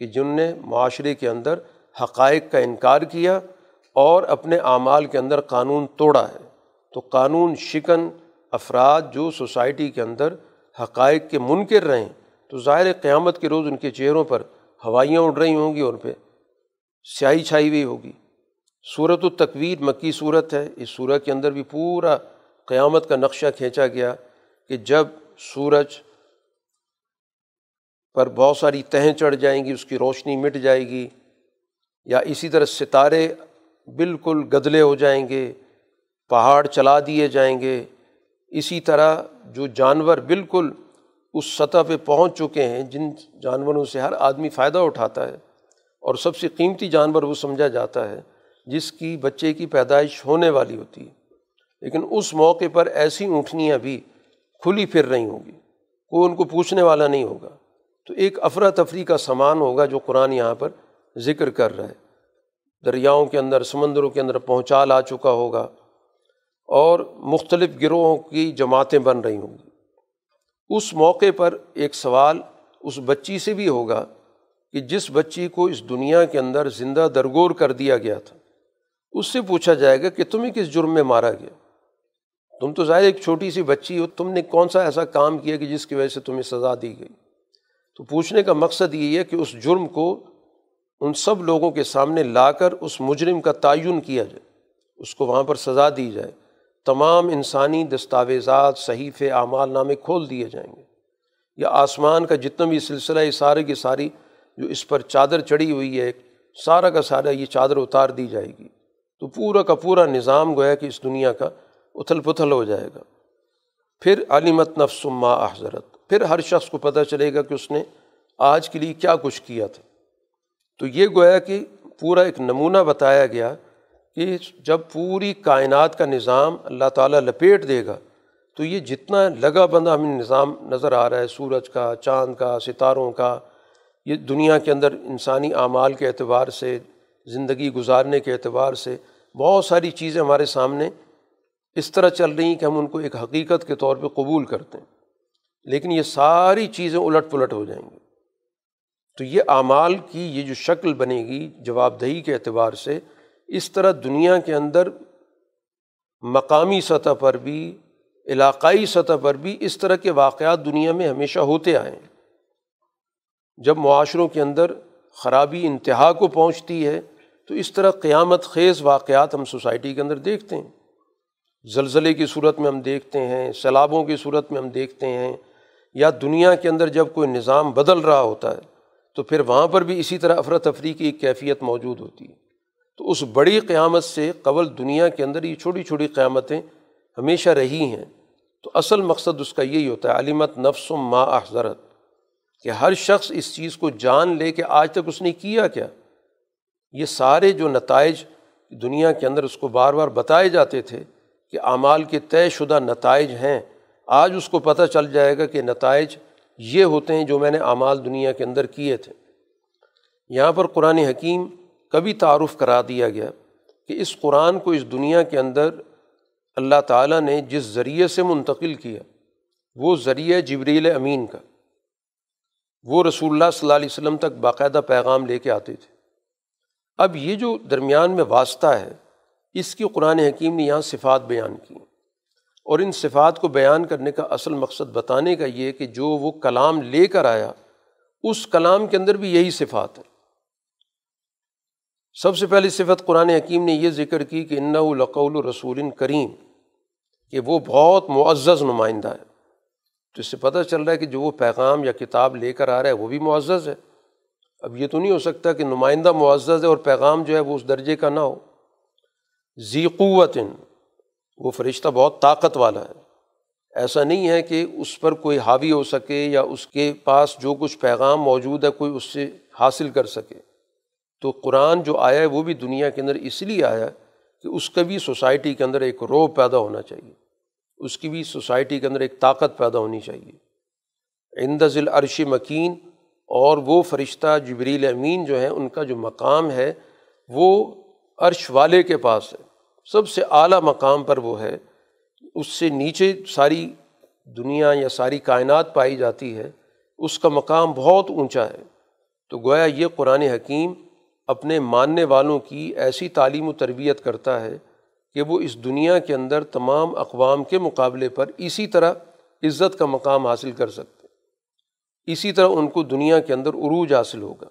کہ جن نے معاشرے کے اندر حقائق کا انکار کیا اور اپنے اعمال کے اندر قانون توڑا ہے۔ تو قانون شکن، افراد جو سوسائٹی کے اندر حقائق کے منکر رہیں، تو ظاہر قیامت کے روز ان کے چہروں پر ہوائیاں اڑ رہی ہوں گی، اور پہ سیاہی چھائی ہوئی ہوگی۔ صورت و تقویر مکی صورت ہے۔ اس صورت کے اندر بھی پورا قیامت کا نقشہ کھینچا گیا کہ جب سورج پر بہت ساری تہیں چڑھ جائیں گی، اس کی روشنی مٹ جائے گی، یا اسی طرح ستارے بالکل گدلے ہو جائیں گے، پہاڑ چلا دیے جائیں گے۔ اسی طرح جو جانور بالکل اس سطح پہ پہنچ چکے ہیں، جن جانوروں سے ہر آدمی فائدہ اٹھاتا ہے اور سب سے قیمتی جانور وہ سمجھا جاتا ہے، جس کی بچے کی پیدائش ہونے والی ہوتی ہے۔ لیکن اس موقع پر ایسی اونٹنیاں بھی کھلی پھر رہی ہوں گی، کوئی ان کو پوچھنے والا نہیں ہوگا۔ تو ایک افراتفری کا سامان ہوگا جو قرآن یہاں پر ذکر کر رہا ہے۔ دریاؤں کے اندر، سمندروں کے اندر پہنچا لا چکا ہوگا اور مختلف گروہوں کی جماعتیں بن رہی ہوں گی۔ اس موقع پر ایک سوال اس بچی سے بھی ہوگا کہ جس بچی کو اس دنیا کے اندر زندہ درگور کر دیا گیا تھا، اس سے پوچھا جائے گا کہ تمہیں کس جرم میں مارا گیا؟ تم تو ظاہر ایک چھوٹی سی بچی ہو، تم نے کون سا ایسا کام کیا کہ جس کی وجہ سے تمہیں سزا دی گئی؟ تو پوچھنے کا مقصد یہ ہے کہ اس جرم کو ان سب لوگوں کے سامنے لا کر اس مجرم کا تعین کیا جائے، اس کو وہاں پر سزا دی جائے۔ تمام انسانی دستاویزات صحیح اعمال نامے کھول دیے جائیں گے۔ یا آسمان کا جتنا بھی سلسلہ ہے، سارے کی ساری جو اس پر چادر چڑھی ہوئی ہے، سارا کا سارا یہ چادر اتار دی جائے گی۔ تو پورا کا پورا نظام گویا کہ اس دنیا کا اتھل پتھل ہو جائے گا۔ پھر علیمت نفس ما حضرت پھر ہر شخص کو پتہ چلے گا کہ اس نے آج کے لیے کیا کچھ کیا تھا۔ تو یہ گویا کہ پورا ایک نمونہ بتایا گیا کہ جب پوری کائنات کا نظام اللہ تعالیٰ لپیٹ دے گا، تو یہ جتنا لگا بندہ ہمیں نظام نظر آ رہا ہے، سورج کا، چاند کا، ستاروں کا، یہ دنیا کے اندر انسانی اعمال کے اعتبار سے، زندگی گزارنے کے اعتبار سے بہت ساری چیزیں ہمارے سامنے اس طرح چل رہی ہیں کہ ہم ان کو ایک حقیقت کے طور پہ قبول کرتے ہیں۔ لیکن یہ ساری چیزیں الٹ پلٹ ہو جائیں گی۔ تو یہ اعمال کی یہ جو شکل بنے گی جواب دہی کے اعتبار سے، اس طرح دنیا کے اندر مقامی سطح پر بھی، علاقائی سطح پر بھی اس طرح کے واقعات دنیا میں ہمیشہ ہوتے آئے ہیں۔ جب معاشروں کے اندر خرابی انتہا کو پہنچتی ہے، تو اس طرح قیامت خیز واقعات ہم سوسائٹی کے اندر دیکھتے ہیں۔ زلزلے کی صورت میں ہم دیکھتے ہیں، سیلابوں کی صورت میں ہم دیکھتے ہیں، یا دنیا کے اندر جب کوئی نظام بدل رہا ہوتا ہے تو پھر وہاں پر بھی اسی طرح افراتفری کی ایک کیفیت موجود ہوتی ہے۔ تو اس بڑی قیامت سے قبل دنیا کے اندر یہ چھوٹی چھوٹی قیامتیں ہمیشہ رہی ہیں۔ تو اصل مقصد اس کا یہی ہوتا ہے علیمت نفس و ما احضرت، کہ ہر شخص اس چیز کو جان لے کہ آج تک اس نے کیا کیا۔ یہ سارے جو نتائج دنیا کے اندر اس کو بار بار بتائے جاتے تھے کہ اعمال کے طے شدہ نتائج ہیں، آج اس کو پتہ چل جائے گا کہ نتائج یہ ہوتے ہیں جو میں نے اعمال دنیا کے اندر کیے تھے۔ یہاں پر قرآن حکیم کبھی تعارف کرا دیا گیا کہ اس قرآن کو اس دنیا کے اندر اللہ تعالیٰ نے جس ذریعے سے منتقل کیا، وہ ذریعہ جبریل امین کا۔ وہ رسول اللہ صلی اللہ علیہ وسلم تک باقاعدہ پیغام لے کے آتے تھے۔ اب یہ جو درمیان میں واسطہ ہے، اس کی قرآن حکیم نے یہاں صفات بیان کی۔ اور ان صفات کو بیان کرنے کا اصل مقصد بتانے کا یہ کہ جو وہ کلام لے کر آیا، اس کلام کے اندر بھی یہی صفات ہے سب سے پہلی صفت قرآن حکیم نے یہ ذکر کی کہ ان القول رسول کریم، کہ وہ بہت معزز نمائندہ ہے۔ تو اس سے پتہ چل رہا ہے کہ جو وہ پیغام یا کتاب لے کر آ رہا ہے، وہ بھی معزز ہے۔ اب یہ تو نہیں ہو سکتا کہ نمائندہ معزز ہے اور پیغام جو ہے وہ اس درجے کا نہ ہو۔ ذی قوت وہ فرشتہ بہت طاقت والا ہے۔ ایسا نہیں ہے کہ اس پر کوئی حاوی ہو سکے یا اس کے پاس جو کچھ پیغام موجود ہے کوئی اس سے حاصل کر سکے۔ تو قرآن جو آیا ہے وہ بھی دنیا کے اندر اس لیے آیا کہ اس کا بھی سوسائٹی کے اندر ایک روب پیدا ہونا چاہیے۔ اس کی بھی سوسائٹی کے اندر ایک طاقت پیدا ہونی چاہیے۔ اندز العرش مکین اور وہ فرشتہ جبریل امین جو ہیں ان کا جو مقام ہے، وہ عرش والے کے پاس ہے۔ سب سے اعلیٰ مقام پر وہ ہے، اس سے نیچے ساری دنیا یا ساری کائنات پائی جاتی ہے، اس کا مقام بہت اونچا ہے۔ تو گویا یہ قرآن حکیم اپنے ماننے والوں کی ایسی تعلیم و تربیت کرتا ہے کہ وہ اس دنیا کے اندر تمام اقوام کے مقابلے پر اسی طرح عزت کا مقام حاصل کر سکتے اسی طرح ان کو دنیا کے اندر عروج حاصل ہوگا۔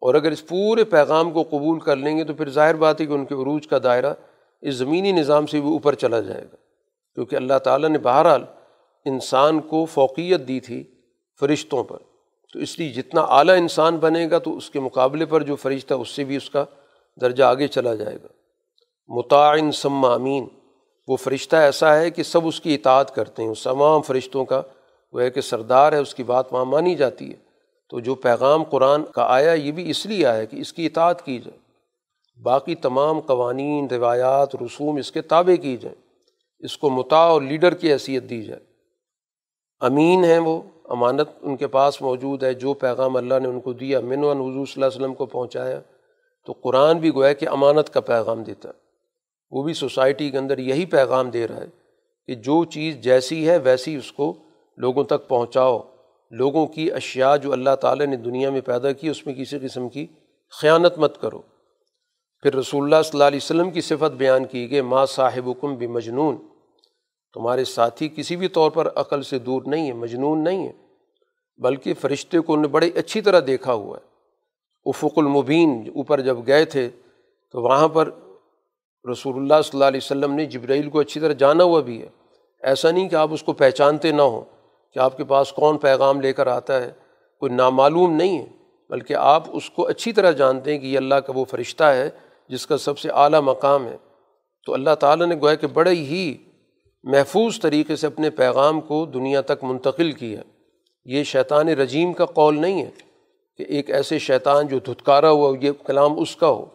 اور اگر اس پورے پیغام کو قبول کر لیں گے تو پھر ظاہر بات ہے کہ ان کے عروج کا دائرہ اس زمینی نظام سے بھی اوپر چلا جائے گا۔ کیونکہ اللہ تعالیٰ نے بہرحال انسان کو فوقیت دی تھی فرشتوں پر۔ تو اس لیے جتنا اعلیٰ انسان بنے گا تو اس کے مقابلے پر جو فرشتہ اس سے بھی اس کا درجہ آگے چلا جائے گا۔ متعین سمامین وہ فرشتہ ایسا ہے کہ سب اس کی اطاعت کرتے ہیں۔ اس تمام فرشتوں کا وہ ہے کہ سردار ہے، اس کی بات وہاں مانی جاتی ہے۔ تو جو پیغام قرآن کا آیا یہ بھی اس لیے آیا کہ اس کی اطاعت کی جائے۔ باقی تمام قوانین، روایات، رسوم اس کے تابع کی جائیں۔ اس کو متا اور لیڈر کی حیثیت دی جائے۔ امین ہیں وہ، امانت ان کے پاس موجود ہے، جو پیغام اللہ نے ان کو دیا۔ من و حضور صلی اللہ علیہ وسلم کو پہنچایا۔ تو قرآن بھی گویا کہ امانت کا پیغام دیتا ہے۔ وہ بھی سوسائٹی کے اندر یہی پیغام دے رہا ہے کہ جو چیز جیسی ہے، ویسی اس کو لوگوں تک پہنچاؤ۔ لوگوں کی اشیاء جو اللہ تعالیٰ نے دنیا میں پیدا کی، اس میں کسی قسم کی خیانت مت کرو۔ پھر رسول اللہ صلی اللہ علیہ وسلم کی صفت بیان کی گئی ماں صاحب حکم بھی مجنون تمہارے ساتھی کسی بھی طور پر عقل سے دور نہیں ہے، مجنون نہیں ہے، بلکہ فرشتے کو انہیں بڑی اچھی طرح دیکھا ہوا ہے۔ افق المبین، اوپر جب گئے تھے تو وہاں پر رسول اللہ صلی اللہ علیہ وسلم نے جبرائیل کو اچھی طرح جانا ہوا بھی ہے۔ ایسا نہیں کہ آپ اس کو پہچانتے نہ ہوں کہ آپ کے پاس کون پیغام لے کر آتا ہے، کوئی نامعلوم نہیں ہے، بلکہ آپ اس کو اچھی طرح جانتے ہیں کہ یہ اللہ کا وہ فرشتہ ہے جس کا سب سے اعلیٰ مقام ہے۔ تو اللہ تعالیٰ نے گویا کہ بڑے ہی محفوظ طریقے سے اپنے پیغام کو دنیا تک منتقل کیا یہ شیطان رجیم کا قول نہیں ہے کہ ایک ایسے شیطان جو دھتکارا ہوا یہ کلام اس کا ہو۔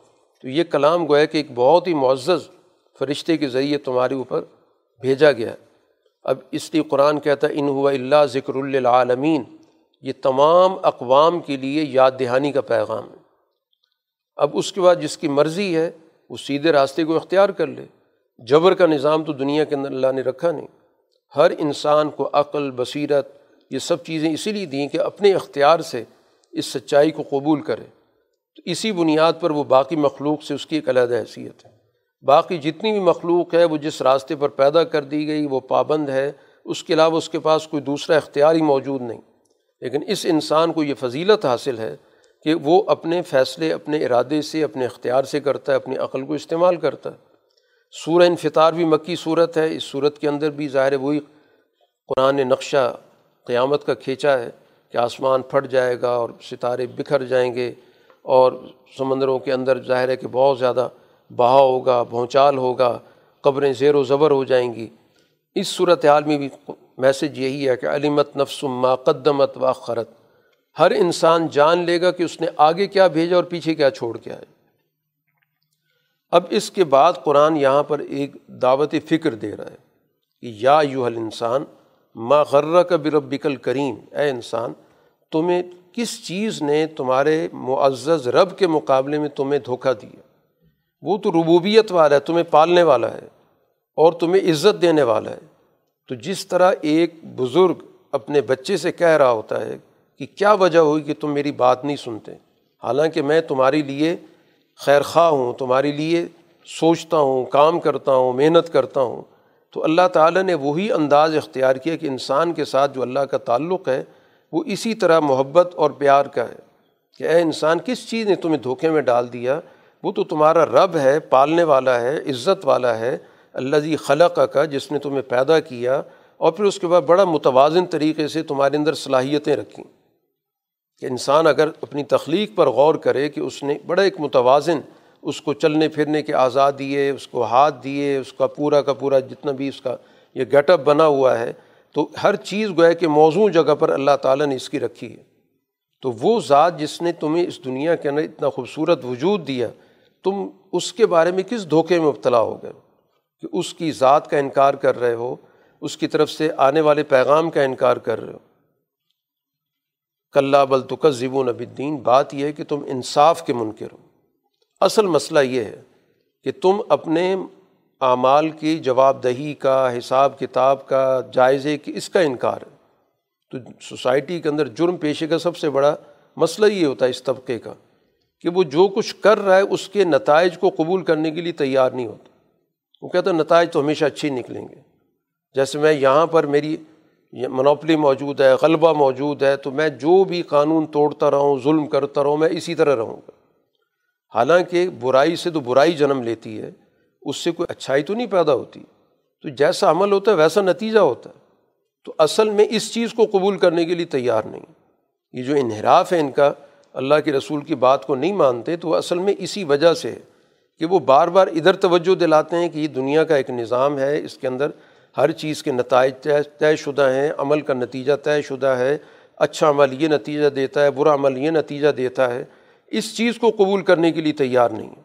تو یہ کلام گویا کہ ایک بہت ہی معزز فرشتے کے ذریعے تمہارے اوپر بھیجا گیا ہے۔ اب اس لیے قرآن کہتا ہے، ان ہوا اللہ ذکر العالمین یہ تمام اقوام کے لیے یاد دہانی کا پیغام ہے۔ اب اس کے بعد جس کی مرضی ہے، وہ سیدھے راستے کو اختیار کر لے۔ جبر کا نظام تو دنیا کے اندر اللہ نے رکھا نہیں۔ ہر انسان کو عقل، بصیرت، یہ سب چیزیں اسی لیے دیں کہ اپنے اختیار سے اس سچائی کو قبول کرے۔ تو اسی بنیاد پر وہ باقی مخلوق سے اس کی ایک علیحدہ حیثیت ہے۔ باقی جتنی بھی مخلوق ہے، وہ جس راستے پر پیدا کر دی گئی، وہ پابند ہے۔ اس کے علاوہ اس کے پاس کوئی دوسرا اختیار ہی موجود نہیں۔ لیکن اس انسان کو یہ فضیلت حاصل ہے کہ وہ اپنے فیصلے، اپنے ارادے سے، اپنے اختیار سے کرتا ہے، اپنی عقل کو استعمال کرتا ہے۔ سورہ انفطار بھی مکی صورت ہے۔ اس صورت کے اندر بھی ظاہر وہی قرآن نقشہ قیامت کا کھینچا ہے کہ آسمان پھٹ جائے گا اور ستارے بکھر جائیں گے اور سمندروں کے اندر ظاہر ہے کہ بہت زیادہ بہا ہوگا بھونچال ہوگا، قبریں زیر و زبر ہو جائیں گی۔ اس صورت حال میں بھی میسج یہی ہے کہ علیمت نفس ما قدمت و ہر انسان جان لے گا کہ اس نے آگے کیا بھیجا اور پیچھے کیا چھوڑ کے آئے۔ اب اس کے بعد قرآن یہاں پر ایک دعوت فکر دے رہا ہے کہ یا یو حل انسان ما غرہ کا بربکل کریم اے انسان، تمہیں کس چیز نے تمہارے معزز رب کے مقابلے میں تمہیں دھوکہ دیا؟ وہ تو ربوبیت والا ہے، تمہیں پالنے والا ہے اور تمہیں عزت دینے والا ہے۔ تو جس طرح ایک بزرگ اپنے بچے سے کہہ رہا ہوتا ہے کہ کیا وجہ ہوئی کہ تم میری بات نہیں سنتے؟ حالانکہ میں تمہارے لیے خیر خواہ ہوں، تمہارے لیے سوچتا ہوں، کام کرتا ہوں، محنت کرتا ہوں۔ تو اللہ تعالیٰ نے وہی انداز اختیار کیا کہ انسان کے ساتھ جو اللہ کا تعلق ہے، وہ اسی طرح محبت اور پیار کا ہے کہ اے انسان، کس چیز نے تمہیں دھوکے میں ڈال دیا؟ وہ تو تمہارا رب ہے، پالنے والا ہے، عزت والا ہے اللہ جی خلق کا جس نے تمہیں پیدا کیا۔ اور پھر اس کے بعد بڑا متوازن طریقے سے تمہارے اندر صلاحیتیں رکھیں۔ کہ انسان اگر اپنی تخلیق پر غور کرے کہ اس نے بڑا ایک متوازن اس کو چلنے پھرنے کے آزاد دیے، اس کو ہاتھ دیے، اس کا پورا کا پورا جتنا بھی اس کا یہ گیٹ اپ بنا ہوا ہے، تو ہر چیز گویا کہ موزوں جگہ پر اللہ تعالیٰ نے اس کی رکھی ہے۔ تو وہ ذات جس نے تمہیں اس دنیا کے اندر اتنا خوبصورت وجود دیا، تم اس کے بارے میں کس دھوکے میں مبتلا ہو گئے کہ اس کی ذات کا انکار کر رہے ہو، اس کی طرف سے آنے والے پیغام کا انکار کر رہے ہو۔ کلّہ بلتک ضب الدین بات یہ ہے کہ تم انصاف کے منکر ہو۔ اصل مسئلہ یہ ہے کہ تم اپنے اعمال کی جواب دہی کا، حساب کتاب کا، جائزے کی اس کا انکار ہے۔ تو سوسائٹی کے اندر جرم پیشے کا سب سے بڑا مسئلہ یہ ہوتا ہے اس طبقے کا کہ وہ جو کچھ کر رہا ہے اس کے نتائج کو قبول کرنے کے لیے تیار نہیں ہوتا۔ وہ کہتا ہے نتائج تو ہمیشہ اچھے نکلیں گے۔ جیسے میں یہاں پر میری منوپلی موجود ہے، غلبہ موجود ہے، تو میں جو بھی قانون توڑتا رہوں، ظلم کرتا رہوں، میں اسی طرح رہوں گا۔ حالانکہ برائی سے تو برائی جنم لیتی ہے، اس سے کوئی اچھائی تو نہیں پیدا ہوتی۔ تو جیسا عمل ہوتا ہے، ویسا نتیجہ ہوتا ہے۔ تو اصل میں اس چیز کو قبول کرنے کے لیے تیار نہیں۔ یہ جو انحراف ہے ان کا، اللہ کے رسول کی بات کو نہیں مانتے، تو وہ اصل میں اسی وجہ سے کہ وہ بار بار ادھر توجہ دلاتے ہیں کہ یہ دنیا کا ایک نظام ہے، اس کے اندر ہر چیز کے نتائج طے طے شدہ ہیں، عمل کا نتیجہ طے شدہ ہے اچھا عمل یہ نتیجہ دیتا ہے، برا عمل یہ نتیجہ دیتا ہے۔ اس چیز کو قبول کرنے کے لیے تیار نہیں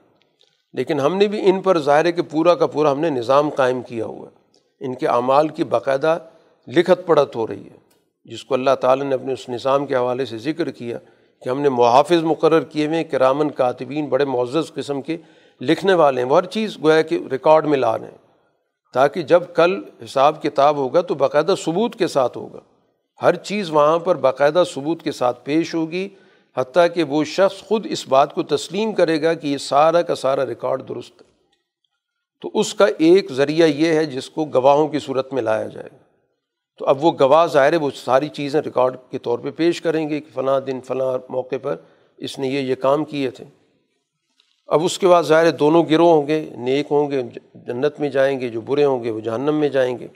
لیکن ہم نے بھی ان پر ظاہر ہے کہ پورا کا پورا ہم نے نظام قائم کیا ہوا ہے۔ ان کے اعمال کی باقاعدہ لکھت پڑھت ہو رہی ہے۔ جس کو اللہ تعالیٰ نے اپنے اس نظام کے حوالے سے ذکر کیا کہ ہم نے محافظ مقرر کیے ہوئے کرامن کاتبین، بڑے معزز قسم کے لکھنے والے ہیں۔ وہ ہر چیز گویا کہ ریکارڈ میں لا رہے ہیں۔ تاکہ جب کل حساب کتاب ہوگا تو باقاعدہ ثبوت کے ساتھ ہوگا۔ ہر چیز وہاں پر باقاعدہ ثبوت کے ساتھ پیش ہوگی، حتیٰ کہ وہ شخص خود اس بات کو تسلیم کرے گا کہ یہ سارا کا سارا ریکارڈ درست ہے۔ تو اس کا ایک ذریعہ یہ ہے جس کو گواہوں کی صورت میں لایا جائے گا۔ تو اب وہ گواہ ظاہر ہے، وہ ساری چیزیں ریکارڈ کے طور پہ پیش کریں گے کہ فلاں دن، فلاں موقع پر اس نے یہ یہ کام کیے تھے۔ اب اس کے بعد ظاہر دونوں گروہ ہوں گے، نیک ہوں گے، جنت میں جائیں گے، جو برے ہوں گے وہ جہنم میں جائیں گے۔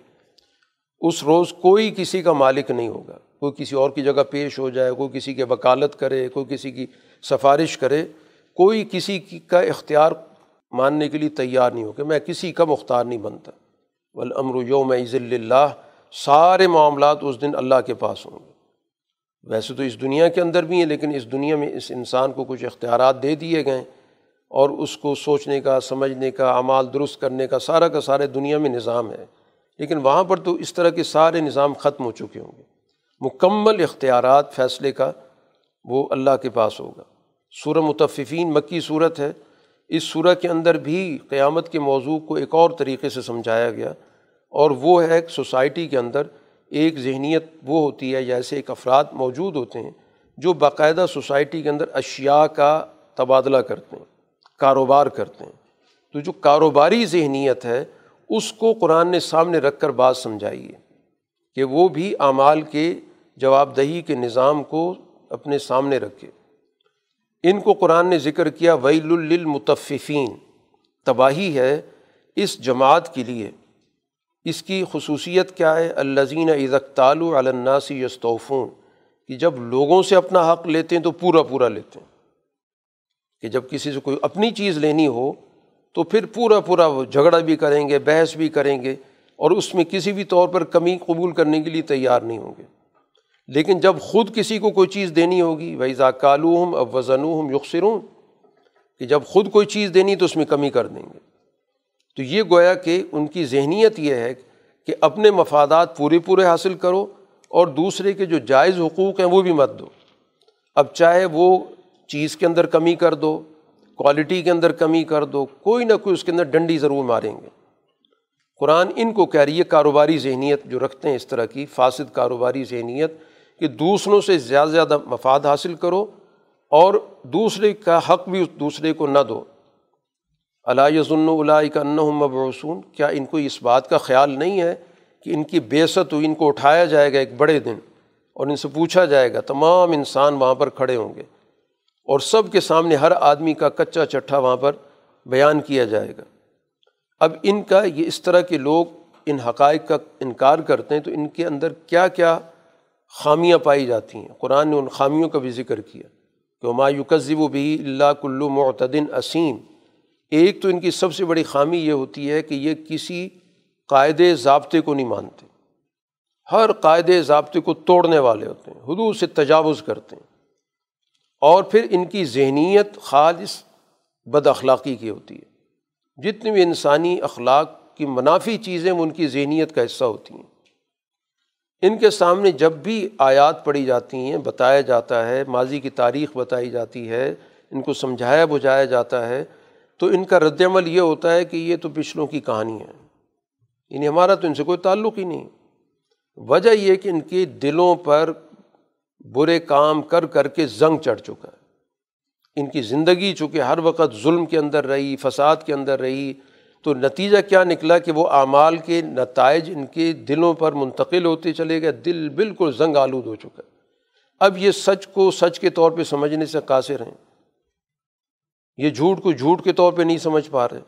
اس روز کوئی کسی کا مالک نہیں ہوگا۔ کوئی کسی اور کی جگہ پیش ہو جائے، کوئی کسی کی وکالت کرے، کوئی کسی کی سفارش کرے۔ کوئی کسی کی کا اختیار ماننے کے لیے تیار نہیں ہو کہ میں کسی کا مختار نہیں بنتا۔ ولامر یوم عز اللہ سارے معاملات اس دن اللہ کے پاس ہوں گے۔ ویسے تو اس دنیا کے اندر بھی ہیں، لیکن اس دنیا میں اس انسان کو کچھ اختیارات دے دیے گئے اور اس کو سوچنے کا، سمجھنے کا، اعمال درست کرنے کا سارا کا سارے دنیا میں نظام ہے۔ لیکن وہاں پر تو اس طرح کے سارے نظام ختم ہو چکے ہوں گے۔ مکمل اختیارات فیصلے کا وہ اللہ کے پاس ہوگا۔ سورہ متففین مکی صورت ہے۔ اس صورت کے اندر بھی قیامت کے موضوع کو ایک اور طریقے سے سمجھایا گیا۔ اور وہ ہے ایک سوسائٹی کے اندر ایک ذہنیت وہ ہوتی ہے جیسے ایک افراد موجود ہوتے ہیں جو باقاعدہ سوسائٹی کے اندر اشیاء کا تبادلہ کرتے ہیں۔ کاروبار کرتے ہیں۔ تو جو کاروباری ذہنیت ہے، اس کو قرآن نے سامنے رکھ کر بات سمجھائی ہے کہ وہ بھی اعمال کے جواب دہی کے نظام کو اپنے سامنے رکھے۔ ان کو قرآن نے ذکر کیا، ویل للمتففین۔ تباہی ہے اس جماعت کے لیے۔ اس کی خصوصیت کیا ہے؟ الزین عزق الناسی یستوفون۔ کہ جب لوگوں سے اپنا حق لیتے ہیں تو پورا پورا لیتے ہیں۔ کہ جب کسی سے کوئی اپنی چیز لینی ہو تو پھر پورا پورا وہ جھگڑا بھی کریں گے، بحث بھی کریں گے اور اس میں کسی بھی طور پر کمی قبول کرنے کے لیے تیار نہیں ہوں گے۔ لیکن جب خود کسی کو کوئی چیز دینی ہوگی بھائی ذاکالو ہم اب وزن ہم یکسروں کہ جب خود کوئی چیز دینی تو اس میں کمی کر دیں گے۔ تو یہ گویا کہ ان کی ذہنیت یہ ہے کہ اپنے مفادات پورے پورے حاصل کرو اور دوسرے کے جو جائز حقوق ہیں وہ بھی مت دو۔ اب چاہے وہ چیز کے اندر کمی کر دو کوالٹی کے اندر کمی کر دو، کوئی نہ کوئی اس کے اندر ڈنڈی ضرور ماریں گے۔ قرآن ان کو کہہ رہی ہے، کاروباری ذہنیت جو رکھتے ہیں اس طرح کی، فاسد کاروباری ذہنیت، کہ دوسروں سے زیادہ سے زیادہ مفاد حاصل کرو اور دوسرے کا حق بھی اس دوسرے کو نہ دو۔ علاء ضن اللہ مبعوثون، کیا ان کو اس بات کا خیال نہیں ہے کہ ان کی بیست ہوئی، ان کو اٹھایا جائے گا ایک بڑے دن اور ان سے پوچھا جائے گا، تمام انسان وہاں پر کھڑے ہوں گے۔ اور سب کے سامنے ہر آدمی کا کچا چٹھا وہاں پر بیان کیا جائے گا۔ اب ان کا یہ اس طرح کے لوگ ان حقائق کا انکار کرتے ہیں تو ان کے اندر کیا کیا خامیاں پائی جاتی ہیں۔ قرآن نے ان خامیوں کا بھی ذکر کیا۔ کہ مایوکذب و بھی اللہ کلو معتدن اسیم۔ ایک تو ان کی سب سے بڑی خامی یہ ہوتی ہے کہ یہ کسی قاعدے ضابطے کو نہیں مانتے۔ ہر قاعدے ضابطے کو توڑنے والے ہوتے ہیں، حدود سے تجاوز کرتے ہیں۔ اور پھر ان کی ذہنیت خالص بد اخلاقی کی ہوتی ہے۔ جتنی بھی انسانی اخلاق کی منافی چیزیں وہ ان کی ذہنیت کا حصہ ہوتی ہیں۔ ان کے سامنے جب بھی آیات پڑھی جاتی ہیں، بتایا جاتا ہے، ماضی کی تاریخ بتائی جاتی ہے، ان کو سمجھایا بجھایا جاتا ہے، تو ان کا رد عمل یہ ہوتا ہے کہ یہ تو پچھلوں کی کہانی ہے۔ یعنی ہمارا تو ان سے کوئی تعلق ہی نہیں۔ وجہ یہ کہ ان کے دلوں پر برے کام کر کر کے زنگ چڑھ چکا ہے۔ ان کی زندگی چونکہ ہر وقت ظلم کے اندر رہی، فساد کے اندر رہی، تو نتیجہ کیا نکلا کہ وہ اعمال کے نتائج ان کے دلوں پر منتقل ہوتے چلے گئے، دل بالکل زنگ آلود ہو چکا ہے۔ اب یہ سچ کو سچ کے طور پہ سمجھنے سے قاصر ہیں۔ یہ جھوٹ کو جھوٹ کے طور پہ نہیں سمجھ پا رہے۔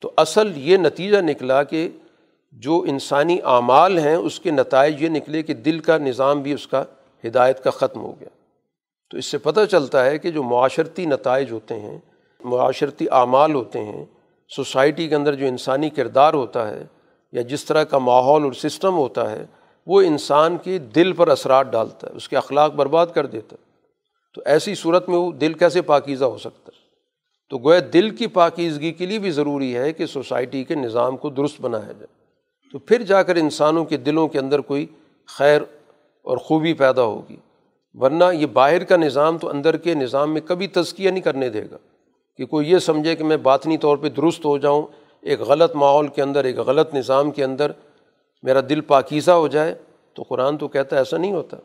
تو اصل یہ نتیجہ نکلا کہ جو انسانی اعمال ہیں، اس کے نتائج یہ نکلے کہ دل کا نظام بھی اس کا ہدایت کا ختم ہو گیا۔ تو اس سے پتہ چلتا ہے کہ جو معاشرتی نتائج ہوتے ہیں، معاشرتی اعمال ہوتے ہیں، سوسائٹی کے اندر جو انسانی کردار ہوتا ہے یا جس طرح کا ماحول اور سسٹم ہوتا ہے، وہ انسان کے دل پر اثرات ڈالتا ہے، اس کے اخلاق برباد کر دیتا ہے۔ تو ایسی صورت میں وہ دل کیسے پاکیزہ ہو سکتا ہے؟ تو گویا دل کی پاکیزگی کے لیے بھی ضروری ہے کہ سوسائٹی کے نظام کو درست بنایا جائے۔ تو پھر جا کر انسانوں کے دلوں کے اندر کوئی خیر اور خوبی پیدا ہوگی۔ ورنہ یہ باہر کا نظام تو اندر کے نظام میں کبھی تزکیہ نہیں کرنے دے گا کہ کوئی یہ سمجھے کہ میں باطنی طور پہ درست ہو جاؤں، ایک غلط ماحول کے اندر، ایک غلط نظام کے اندر میرا دل پاکیزہ ہو جائے تو قرآن تو کہتا ہے ایسا نہیں ہوتا۔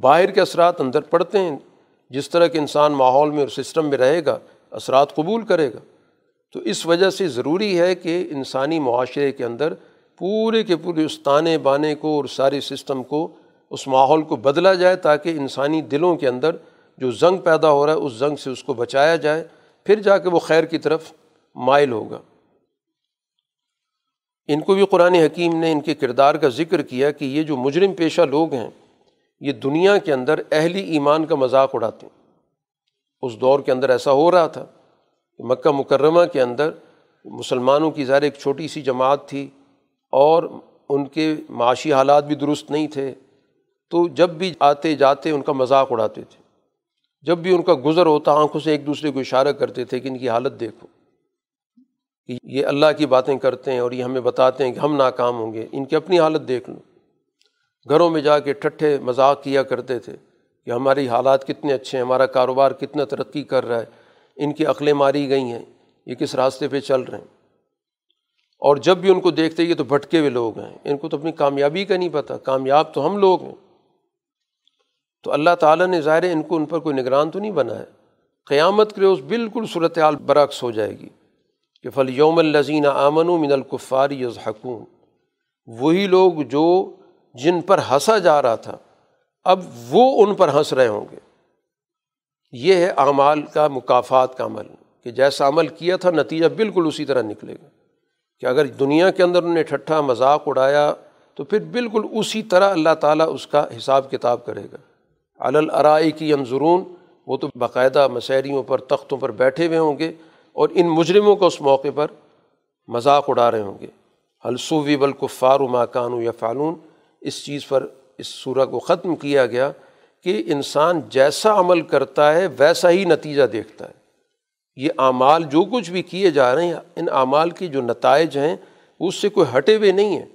باہر کے اثرات اندر پڑتے ہیں۔ جس طرح کے انسان ماحول میں اور سسٹم میں رہے گا، اثرات قبول کرے گا۔ تو اس وجہ سے ضروری ہے کہ انسانی معاشرے کے اندر پورے کے پورے اس تانے بانے کو اور سارے سسٹم کو اس ماحول کو بدلا جائے تاکہ انسانی دلوں کے اندر جو زنگ پیدا ہو رہا ہے، اس زنگ سے اس کو بچایا جائے، پھر جا کے وہ خیر کی طرف مائل ہوگا۔ ان کو بھی قرآن حکیم نے ان کے کردار کا ذکر کیا کہ یہ جو مجرم پیشہ لوگ ہیں، یہ دنیا کے اندر اہلی ایمان کا مذاق اڑاتے ہیں۔ اس دور کے اندر ایسا ہو رہا تھا کہ مکہ مکرمہ کے اندر مسلمانوں کی ظاہر ایک چھوٹی سی جماعت تھی اور ان کے معاشی حالات بھی درست نہیں تھے۔ تو جب بھی آتے جاتے ان کا مذاق اڑاتے تھے۔ جب بھی ان کا گزر ہوتا، آنکھوں سے ایک دوسرے کو اشارہ کرتے تھے کہ ان کی حالت دیکھو۔ کہ یہ اللہ کی باتیں کرتے ہیں اور یہ ہمیں بتاتے ہیں کہ ہم ناکام ہوں گے، ان کی اپنی حالت دیکھ لو۔ گھروں میں جا کے ٹھٹھے مذاق کیا کرتے تھے کہ ہماری حالات کتنے اچھے ہیں، ہمارا کاروبار کتنا ترقی کر رہا ہے، ان کی عقلیں ماری گئی ہیں، یہ کس راستے پہ چل رہے ہیں۔ اور جب بھی ان کو دیکھتے، یہ تو بھٹکے ہوئے لوگ ہیں۔ ان کو تو اپنی کامیابی کا نہیں پتہ، کامیاب تو ہم لوگ ہیں۔ تو اللہ تعالیٰ نے ظاہر ان کو ان پر کوئی نگران تو نہیں بنا ہے۔ قیامت کے روز بالکل صورت حال برعکس ہو جائے گی کہ فل یوم الزین آمن و من القفار یز وہی لوگ جو جن پر ہنسا جا رہا تھا، اب وہ ان پر ہنس رہے ہوں گے۔ یہ ہے اعمال کا مقافات کا عمل، کہ جیسا عمل کیا تھا، نتیجہ بالکل اسی طرح نکلے گا۔ کہ اگر دنیا کے اندر انہیں ٹھٹھا مذاق اڑایا، تو پھر بالکل اسی طرح اللہ تعالیٰ اس کا حساب کتاب کرے گا۔ الرائی کی انضرون وہ تو باقاعدہ مسحریوں پر، تختوں پر بیٹھے ہوئے ہوں گے اور ان مجرموں کو اس موقع پر مذاق اڑا رہے ہوں گے۔ حلصوی بالکفار و ماکان یا فالون اس چیز پر، اس صورح کو ختم کیا گیا کہ انسان جیسا عمل کرتا ہے، ویسا ہی نتیجہ دیکھتا ہے۔ یہ اعمال جو کچھ بھی کیے جا رہے ہیں، ان اعمال کے جو نتائج ہیں اس سے کوئی ہٹے ہوئے نہیں ہیں۔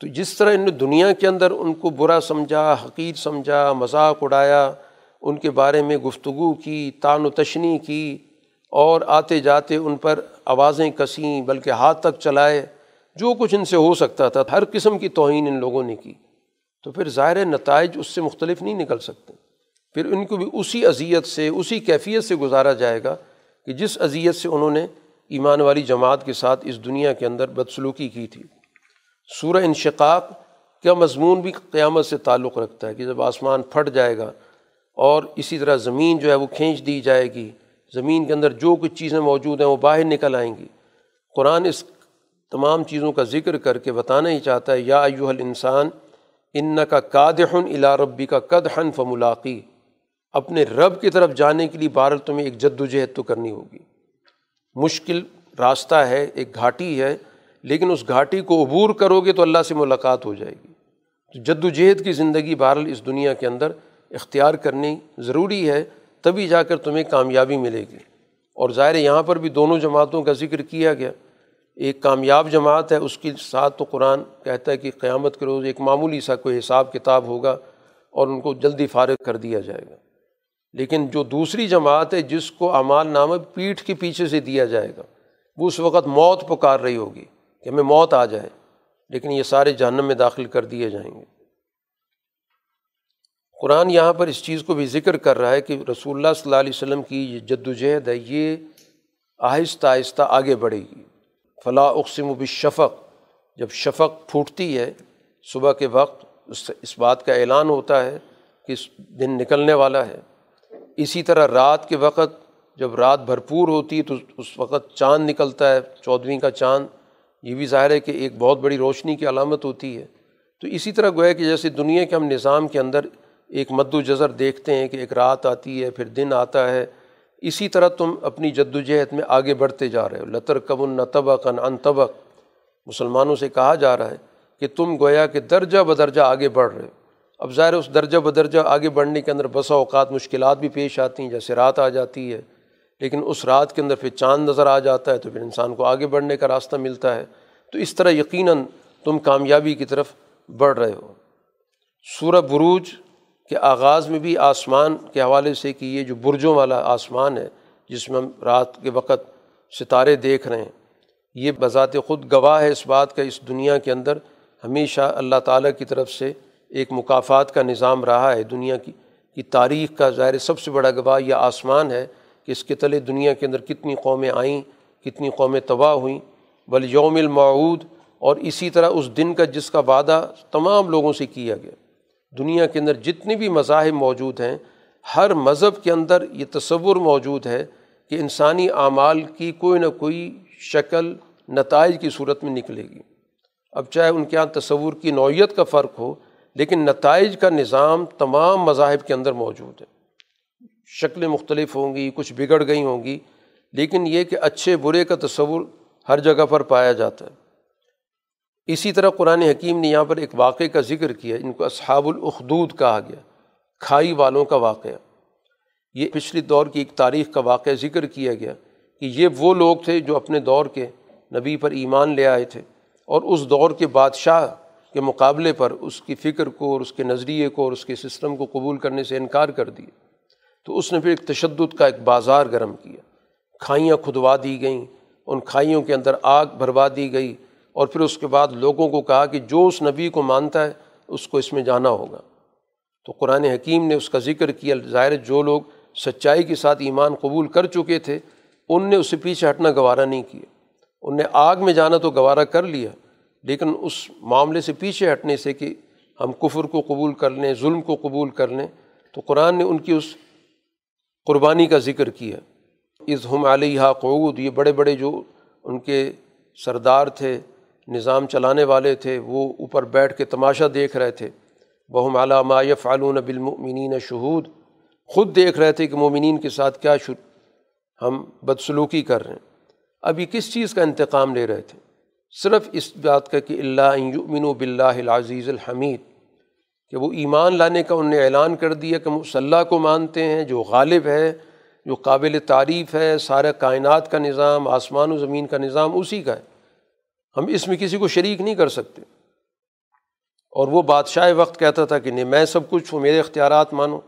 تو جس طرح ان نے دنیا کے اندر ان کو برا سمجھا، حقیر سمجھا، مذاق اڑایا، ان کے بارے میں گفتگو کی، تان و تشنی کی اور آتے جاتے ان پر آوازیں کسیں، بلکہ ہاتھ تک چلائے، جو کچھ ان سے ہو سکتا تھا، ہر قسم کی توہین ان لوگوں نے کی۔ تو پھر ظاہر نتائج اس سے مختلف نہیں نکل سکتے۔ پھر ان کو بھی اسی اذیت سے، اسی کیفیت سے گزارا جائے گا کہ جس اذیت سے انہوں نے ایمان والی جماعت کے ساتھ اس دنیا کے اندر بدسلوکی کی تھی۔ سورہ انشقاق کا مضمون بھی قیامت سے تعلق رکھتا ہے کہ جب آسمان پھٹ جائے گا اور اسی طرح زمین جو ہے وہ کھینچ دی جائے گی، زمین کے اندر جو کچھ چیزیں موجود ہیں وہ باہر نکل آئیں گی۔ قرآن اس تمام چیزوں کا ذکر کر کے بتانا ہی چاہتا ہے، یا ایوہ الانسان ان کا کادحن الا ربی کا قدحن فملاقی۔ اپنے رب کی طرف جانے کے لیے بہرحال تمہیں ایک جد و جہد تو کرنی ہوگی۔ مشکل راستہ ہے، ایک گھاٹی ہے لیکن اس گھاٹی کو عبور کرو گے تو اللہ سے ملاقات ہو جائے گی۔ تو جد و جہد کی زندگی بہرحال اس دنیا کے اندر اختیار کرنی ضروری ہے، تبھی جا کر تمہیں کامیابی ملے گی۔ اور ظاہر یہاں پر بھی دونوں جماعتوں کا ذکر کیا گیا۔ ایک کامیاب جماعت ہے، اس کے ساتھ تو قرآن کہتا ہے کہ قیامت کے روز ایک معمولی سا کوئی حساب کتاب ہوگا اور ان کو جلدی فارغ کر دیا جائے گا۔ لیکن جو دوسری جماعت ہے، جس کو اعمال نامہ پیٹھ کے پیچھے سے دیا جائے گا، وہ اس وقت موت پکار رہی ہوگی۔ کہ ہمیں موت آ جائے، لیکن یہ سارے جہنم میں داخل کر دیے جائیں گے۔ قرآن یہاں پر اس چیز کو بھی ذکر کر رہا ہے کہ رسول اللہ صلی اللہ علیہ وسلم کی یہ جد وجہد ہے، یہ آہستہ آہستہ آگے بڑھے گی۔ فلاں اقسم و شفق جب شفق پھوٹتی ہے، صبح کے وقت اس اس بات کا اعلان ہوتا ہے کہ اس دن نکلنے والا ہے۔ اسی طرح رات کے وقت جب رات بھرپور ہوتی ہے تو اس وقت چاند نکلتا ہے، چودھویں کا چاند۔ یہ بھی ظاہر ہے کہ ایک بہت بڑی روشنی کی علامت ہوتی ہے۔ تو اسی طرح گویا کہ جیسے دنیا کے ہم نظام کے اندر ایک مد و جذر دیکھتے ہیں کہ ایک رات آتی ہے، پھر دن آتا ہے، اسی طرح تم اپنی جد و جہد میں آگے بڑھتے جا رہے ہو۔ لطر کبن طبق ان طبق۔ مسلمانوں سے کہا جا رہا ہے کہ تم گویا کہ درجہ بدرجہ آگے بڑھ رہے ہو۔ اب ظاہر اس درجہ بدرجہ آگے بڑھنے کے اندر بسا اوقات مشکلات بھی پیش آتی ہیں، جیسے رات آ جاتی ہے۔ لیکن اس رات کے اندر پھر چاند نظر آ جاتا ہے تو پھر انسان کو آگے بڑھنے کا راستہ ملتا ہے۔ تو اس طرح یقیناً تم کامیابی کی طرف بڑھ رہے ہو۔ سورہ بروج کے آغاز میں بھی آسمان کے حوالے سے کہ یہ جو برجوں والا آسمان ہے، جس میں ہم رات کے وقت ستارے دیکھ رہے ہیں، یہ بذات خود گواہ ہے اس بات کا، اس دنیا کے اندر ہمیشہ اللہ تعالیٰ کی طرف سے ایک مقافات کا نظام رہا ہے۔ دنیا کی کی تاریخ کا ظاہر سب سے بڑا گواہ یہ آسمان ہے۔ کہ اس کے تلے دنیا کے اندر کتنی قومیں آئیں، کتنی قومیں تباہ ہوئیں۔ بل یوم المعود اور اسی طرح اس دن کا جس کا وعدہ تمام لوگوں سے کیا گیا۔ دنیا کے اندر جتنے بھی مذاہب موجود ہیں، ہر مذہب کے اندر یہ تصور موجود ہے کہ انسانی اعمال کی کوئی نہ کوئی شکل نتائج کی صورت میں نکلے گی۔ اب چاہے ان کے یہاں تصور کی نوعیت کا فرق ہو، لیکن نتائج کا نظام تمام مذاہب کے اندر موجود ہے۔ شکلیں مختلف ہوں گی، کچھ بگڑ گئی ہوں گی، لیکن یہ کہ اچھے برے کا تصور ہر جگہ پر پایا جاتا ہے۔ اسی طرح قرآن حکیم نے یہاں پر ایک واقعے کا ذکر کیا، ان کو اصحاب الاخدود کہا گیا، کھائی والوں کا واقعہ۔ یہ پچھلی دور کی ایک تاریخ کا واقعہ ذکر کیا گیا کہ یہ وہ لوگ تھے جو اپنے دور کے نبی پر ایمان لے آئے تھے اور اس دور کے بادشاہ کے مقابلے پر اس کی فکر کو اور اس کے نظریے کو اور اس کے سسٹم کو قبول کرنے سے انکار کر دیا تو اس نے پھر ایک تشدد کا ایک بازار گرم کیا۔ کھائیاں کھدوا دی گئیں، ان کھائیوں کے اندر آگ بھروا دی گئی اور پھر اس کے بعد لوگوں کو کہا کہ جو اس نبی کو مانتا ہے، اس کو اس میں جانا ہوگا۔ تو قرآن حکیم نے اس کا ذکر کیا۔ ظاہر جو لوگ سچائی کے ساتھ ایمان قبول کر چکے تھے، ان نے اس سے پیچھے ہٹنا گوارہ نہیں کیا۔ ان نے آگ میں جانا تو گوارہ کر لیا، لیکن اس معاملے سے پیچھے ہٹنے سے کہ ہم کفر کو قبول کر لیں، ظلم کو قبول کر لیں، تو قرآن نے ان کی اس قربانی کا ذکر کیا۔ از ہم علیہ قعود، یہ بڑے بڑے جو ان کے سردار تھے، نظام چلانے والے تھے، وہ اوپر بیٹھ کے تماشا دیکھ رہے تھے۔ بہم علامہ فعلون بالمؤمنین شہود۔ خود دیکھ رہے تھے کہ مومنین کے ساتھ کیا ہم بدسلوکی کر رہے ہیں۔ اب یہ کس چیز کا انتقام لے رہے تھے؟ صرف اس بات کا کہ اللہ یؤمن و بلّہ العزیز الحمید۔ کہ وہ ایمان لانے کا ان نے اعلان کر دیا کہ صلاح کو مانتے ہیں، جو غالب ہے، جو قابل تعریف ہے سارے کائنات کا نظام، آسمان و زمین کا نظام اسی کا ہے۔ ہم اس میں کسی کو شریک نہیں کر سکتے۔ اور وہ بادشاہ وقت کہتا تھا کہ نہیں، میں سب کچھ ہوں، میرے اختیارات مانو۔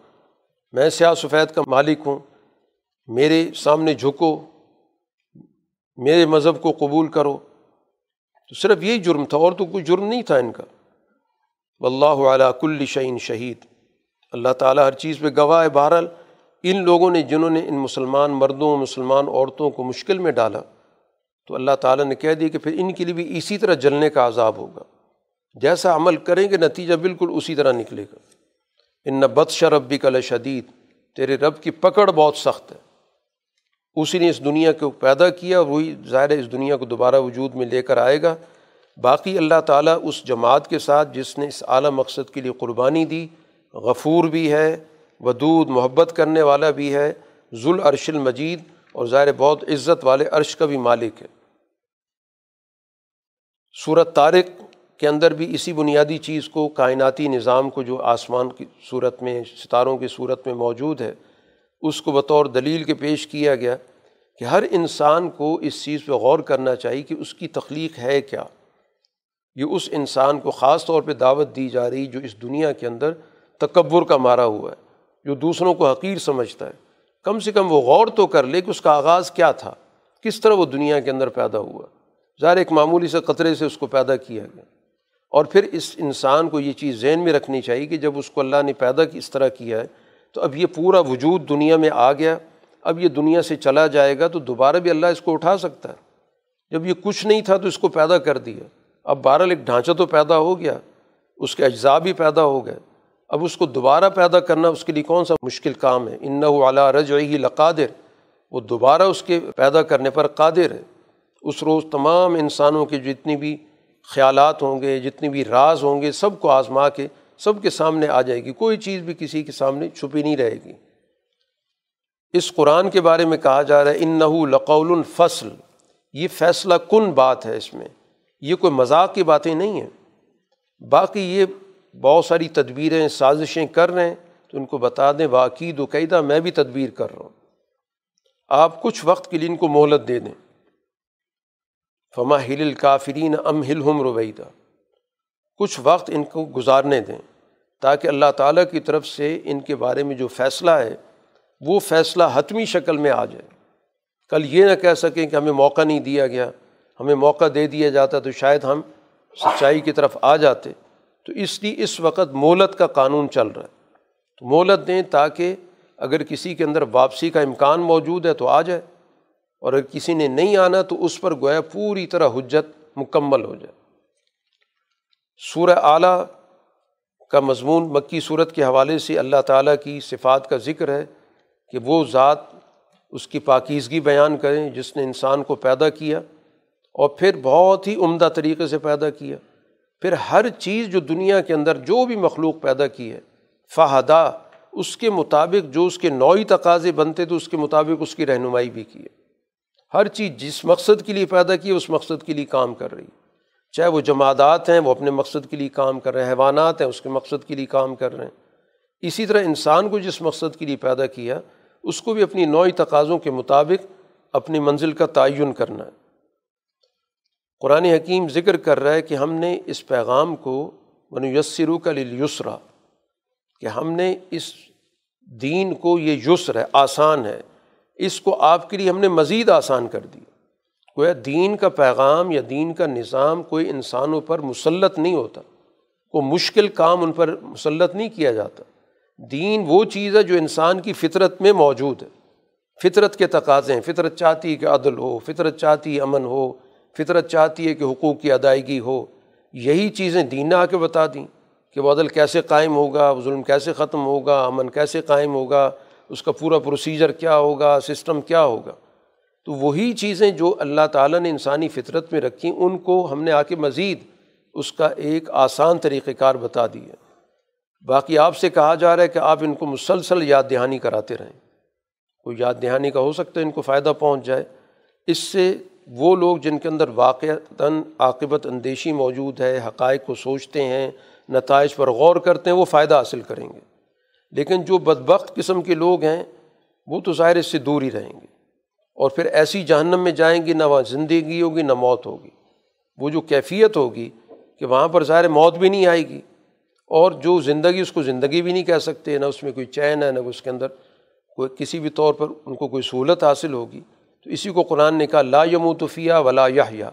میں سیاہ سفید کا مالک ہوں، میرے سامنے جھکو، میرے مذہب کو قبول کرو۔ تو صرف یہی جرم تھا، اور تو کوئی جرم نہیں تھا ان کا۔ اللہ علیہ کل شعین شہید۔ اللہ تعالیٰ ہر چیز پہ گواہ ہے بہرحال ان لوگوں نے جنہوں نے ان مسلمان مردوں، مسلمان عورتوں کو مشکل میں ڈالا۔ تو اللہ تعالیٰ نے کہہ دیا کہ پھر ان کے لیے بھی اسی طرح جلنے کا عذاب ہوگا۔ جیسا عمل کریں گے، نتیجہ بالکل اسی طرح نکلے گا۔ ان نہ بدش ربی کل شدید تیرے رب کی پکڑ بہت سخت ہے۔ اسی نے اس دنیا کو پیدا کیا، وہی ظاہر ہے اس دنیا کو دوبارہ وجود میں لے کر آئے گا۔ باقی اللہ تعالیٰ اس جماعت کے ساتھ جس نے اس اعلیٰ مقصد کے لیے قربانی دی، غفور بھی ہے، ودود، محبت کرنے والا بھی ہے ذوال عرش المجید اور ظاہر بہت عزت والے عرش کا بھی مالک ہے۔ صورت طارق کے اندر بھی اسی بنیادی چیز کو، کائناتی نظام کو جو آسمان کی صورت میں، ستاروں کی صورت میں موجود ہے، اس کو بطور دلیل کے پیش کیا گیا کہ ہر انسان کو اس چیز پہ غور کرنا چاہیے کہ اس کی تخلیق ہے کیا۔ یہ اس انسان کو خاص طور پہ دعوت دی جا رہی جو اس دنیا کے اندر تکبر کا مارا ہوا ہے، جو دوسروں کو حقیر سمجھتا ہے۔ کم سے کم وہ غور تو کر لے کہ اس کا آغاز کیا تھا، کس طرح وہ دنیا کے اندر پیدا ہوا۔ ظاہر ایک معمولی سے قطرے سے اس کو پیدا کیا گیا۔ اور پھر اس انسان کو یہ چیز ذہن میں رکھنی چاہیے کہ جب اس کو اللہ نے پیدا کی، اس طرح کیا ہے، تو اب یہ پورا وجود دنیا میں آ گیا۔ اب یہ دنیا سے چلا جائے گا تو دوبارہ بھی اللہ اس کو اٹھا سکتا ہے۔ جب یہ کچھ نہیں تھا تو اس کو پیدا کر دیا۔ اب بہرحال ایک ڈھانچہ تو پیدا ہو گیا، اس کے اجزاء بھی پیدا ہو گئے۔ اب اس کو دوبارہ پیدا کرنا اس کے لیے کون سا مشکل کام ہے؟ ان اعلیٰ رج ہی لقادر۔ وہ دوبارہ اس کے پیدا کرنے پر قادر ہے۔ اس روز تمام انسانوں کے جتنی بھی خیالات ہوں گے، جتنی بھی راز ہوں گے، سب کو آزما کے، سب کے سامنے آ جائے گی۔ کوئی چیز بھی کسی کے سامنے چھپی نہیں رہے گی۔ اس قرآن کے بارے میں کہا جا رہا ہے ان نحو لقول الفصل یہ فیصلہ کن بات ہے اس میں؟ یہ کوئی مذاق کی باتیں نہیں ہیں۔ باقی یہ بہت ساری تدبیریں، سازشیں کر رہے ہیں، تو ان کو بتا دیں واقعی و قیدہ میں بھی تدبیر کر رہا ہوں۔ آپ کچھ وقت کے لیے ان کو مہلت دے دیں۔ فما ہل الکافرین ام ہل ہم رویدہ کچھ وقت ان کو گزارنے دیں تاکہ اللہ تعالیٰ کی طرف سے ان کے بارے میں جو فیصلہ ہے، وہ فیصلہ حتمی شکل میں آ جائے۔ کل یہ نہ کہہ سکیں کہ ہمیں موقع نہیں دیا گیا۔ ہمیں موقع دے دیا جاتا تو شاید ہم سچائی کی طرف آ جاتے۔ تو اس لیے اس وقت مولت کا قانون چل رہا ہے۔ تو مولت دیں تاکہ اگر کسی کے اندر واپسی کا امکان موجود ہے تو آ جائے۔ اور اگر کسی نے نہیں آنا تو اس پر گویا پوری طرح حجت مکمل ہو جائے۔ سورہ اعلیٰ کا مضمون مکی صورت کے حوالے سے اللہ تعالیٰ کی صفات کا ذکر ہے کہ وہ ذات اس کی پاکیزگی بیان کریں جس نے انسان کو پیدا کیا۔ اور پھر بہت ہی عمدہ طریقے سے پیدا کیا۔ پھر ہر چیز جو دنیا کے اندر جو بھی مخلوق پیدا کی ہے، فہدا، اس کے مطابق جو اس کے نوعی تقاضے بنتے تو اس کے مطابق اس کی رہنمائی بھی کی ہے۔ ہر چیز جس مقصد کے لیے پیدا کی ہے، اس مقصد کے لیے کام کر رہی ہے۔ چاہے وہ جماعت ہیں، وہ اپنے مقصد کے لیے کام کر رہے ہیں، حیوانات ہیں، اس کے مقصد کے لیے کام کر رہے ہیں۔ اسی طرح انسان کو جس مقصد کے لیے پیدا کیا، اس کو بھی اپنی نوعی تقاضوں کے مطابق اپنی منزل کا تعین کرنا ہے۔ قرآن حکیم ذکر کر رہا ہے کہ ہم نے اس پیغام کو یسرو کا لیسرا کہ ہم نے اس دین کو یہ یسر ہے، آسان ہے، اس کو آپ کے لیے ہم نے مزید آسان کر دی۔ گویا دین کا پیغام یا دین کا نظام کوئی انسانوں پر مسلط نہیں ہوتا، کوئی مشکل کام ان پر مسلط نہیں کیا جاتا۔ دین وہ چیز ہے جو انسان کی فطرت میں موجود ہے۔ فطرت کے تقاضے ہیں، فطرت چاہتی کہ عدل ہو، فطرت چاہتی امن ہو۔ فطرت چاہتی ہے کہ حقوق کی ادائیگی ہو۔ یہی چیزیں دین نے آ کے بتا دیں کہ وہ عدل کیسے قائم ہوگا ظلم کیسے ختم ہوگا، امن کیسے قائم ہوگا، اس کا پورا پروسیجر کیا ہوگا سسٹم کیا ہوگا۔ تو وہی چیزیں جو اللہ تعالیٰ نے انسانی فطرت میں رکھیں، ان کو ہم نے آ کے مزید اس کا ایک آسان طریقۂ کار بتا دیا باقی آپ سے کہا جا رہا ہے کہ آپ ان کو مسلسل یاد دہانی کراتے رہیں۔ کوئی یاد دہانی کا ہو سکتا ہے، ان کو فائدہ پہنچ جائے۔ اس سے وہ لوگ جن کے اندر واقعتاً عاقبت اندیشی موجود ہے، حقائق کو سوچتے ہیں، نتائج پر غور کرتے ہیں، وہ فائدہ حاصل کریں گے۔ لیکن جو بدبخت قسم کے لوگ ہیں، وہ تو ظاہر اس سے دور ہی رہیں گے۔ اور پھر ایسی جہنم میں جائیں گی، نہ وہاں زندگی ہوگی، نہ موت ہوگی۔ وہ جو کیفیت ہوگی کہ وہاں پر ظاہر موت بھی نہیں آئے گی۔ اور جو زندگی، اس کو زندگی بھی نہیں کہہ سکتے، نہ اس میں کوئی چین ہے، نہ اس کے اندر کوئی کسی بھی طور پر ان کو کوئی سہولت حاصل ہوگی۔ تو اسی کو قرآن نے کہا، لا یموتفیہ ولا یا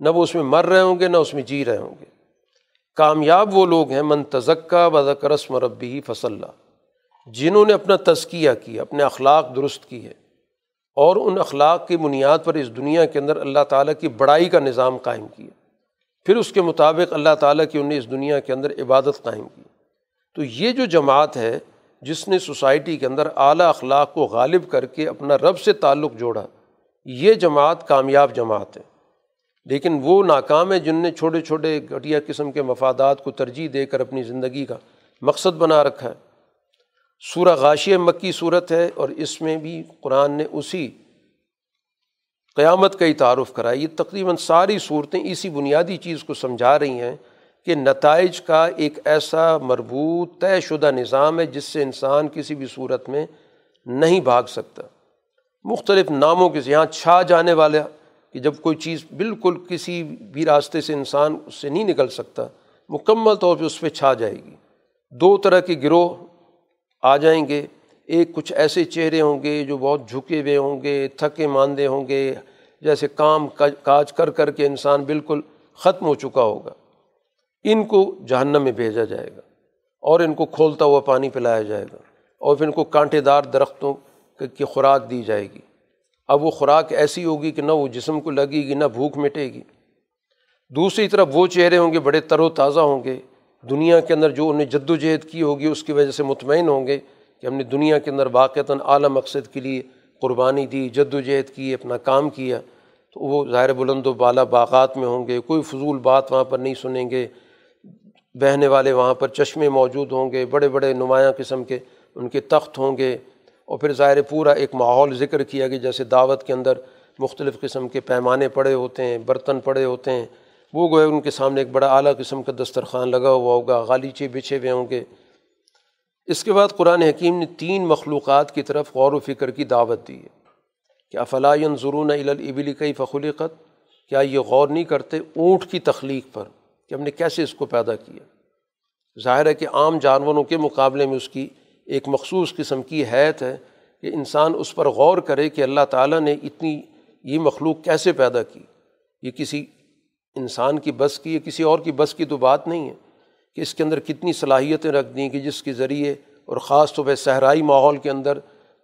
نہ وہ اس میں مر رہے ہوں گے، نہ اس میں جی رہے ہوں گے۔ کامیاب وہ لوگ ہیں، من تزکہ بذک رسم ربی فصلہ جنہوں نے اپنا تزکیہ کیا، اپنے اخلاق درست کی ہے اور ان اخلاق کی بنیاد پر اس دنیا کے اندر اللہ تعالیٰ کی بڑائی کا نظام قائم کیا۔ پھر اس کے مطابق اللہ تعالیٰ کی انہیں اس دنیا کے اندر عبادت قائم کی۔ تو یہ جو جماعت ہے، جس نے سوسائٹی کے اندر اعلیٰ اخلاق کو غالب کر کے اپنا رب سے تعلق جوڑا یہ جماعت کامیاب جماعت ہے۔ لیکن وہ ناکام ہے جن نے چھوٹے چھوٹے گھٹیا قسم کے مفادات کو ترجیح دے کر اپنی زندگی کا مقصد بنا رکھا ہے۔ سورہ غاشی مکی صورت ہے اور اس میں بھی قرآن نے اسی قیامت کا ہی تعارف کرا یہ تقریباً ساری صورتیں اسی بنیادی چیز کو سمجھا رہی ہیں کہ نتائج کا ایک ایسا مربوط طے شدہ نظام ہے جس سے انسان کسی بھی صورت میں نہیں بھاگ سکتا۔ مختلف ناموں کے یہاں چھا جانے والا کہ جب کوئی چیز بالکل کسی بھی راستے سے انسان اس سے نہیں نکل سکتا، مکمل طور پہ اس پہ چھا جائے گی۔ دو طرح کے گروہ آ جائیں گے۔ ایک کچھ ایسے چہرے ہوں گے جو بہت جھکے ہوئے ہوں گے، تھکے ماندے ہوں گے، جیسے کام، کاج کر کر کے انسان بالکل ختم ہو چکا ہوگا۔ ان کو جہنم میں بھیجا جائے گا اور ان کو کھولتا ہوا پانی پلایا جائے گا اور پھر ان کو کانٹے دار درختوں کی خوراک دی جائے گی۔ اب وہ خوراک ایسی ہوگی کہ نہ وہ جسم کو لگے گی، نہ بھوک مٹے گی۔ دوسری طرف وہ چہرے ہوں گے، بڑے تر و تازہ ہوں گے۔ دنیا کے اندر جو انہیں جد و جہد کی ہوگی، اس کی وجہ سے مطمئن ہوں گے کہ ہم نے دنیا کے اندر واقعتاً اعلیٰ مقصد کے لیے قربانی دی جد و جہد کی، اپنا کام کیا۔ تو وہ ظاہر بلند و بالا باغات میں ہوں گے، کوئی فضول بات وہاں پر نہیں سنیں گے۔ بہنے والے وہاں پر چشمے موجود ہوں گے، بڑے بڑے نمایاں قسم کے ان کے تخت ہوں گے۔ اور پھر ظاہر پورا ایک ماحول ذکر کیا کہ جیسے دعوت کے اندر مختلف قسم کے پیمانے پڑے ہوتے ہیں، برتن پڑے ہوتے ہیں۔ وہ گوئے ان کے سامنے ایک بڑا اعلیٰ قسم کا دسترخوان لگا ہوا ہوگا، غالیچے بچھے ہوئے ہوں گے۔ اس کے بعد قرآن حکیم نے تین مخلوقات کی طرف غور و فکر کی دعوت دی ہے۔ کہ افلاً ضرون الابلی کئی فخلقت کیا یہ غور نہیں کرتے اونٹ کی تخلیق پر کہ ہم نے کیسے اس کو پیدا کیا؟ ظاہر ہے کہ عام جانوروں کے مقابلے میں اس کی ایک مخصوص قسم کی حیت ہے کہ انسان اس پر غور کرے کہ اللہ تعالیٰ نے اتنی یہ مخلوق کیسے پیدا کی۔ یہ کسی انسان کی بس کی یا کسی اور کی بس کی تو بات نہیں ہے کہ اس کے اندر کتنی صلاحیتیں رکھ دیں کہ جس کے ذریعے اور خاص طور پہ صحرائی ماحول کے اندر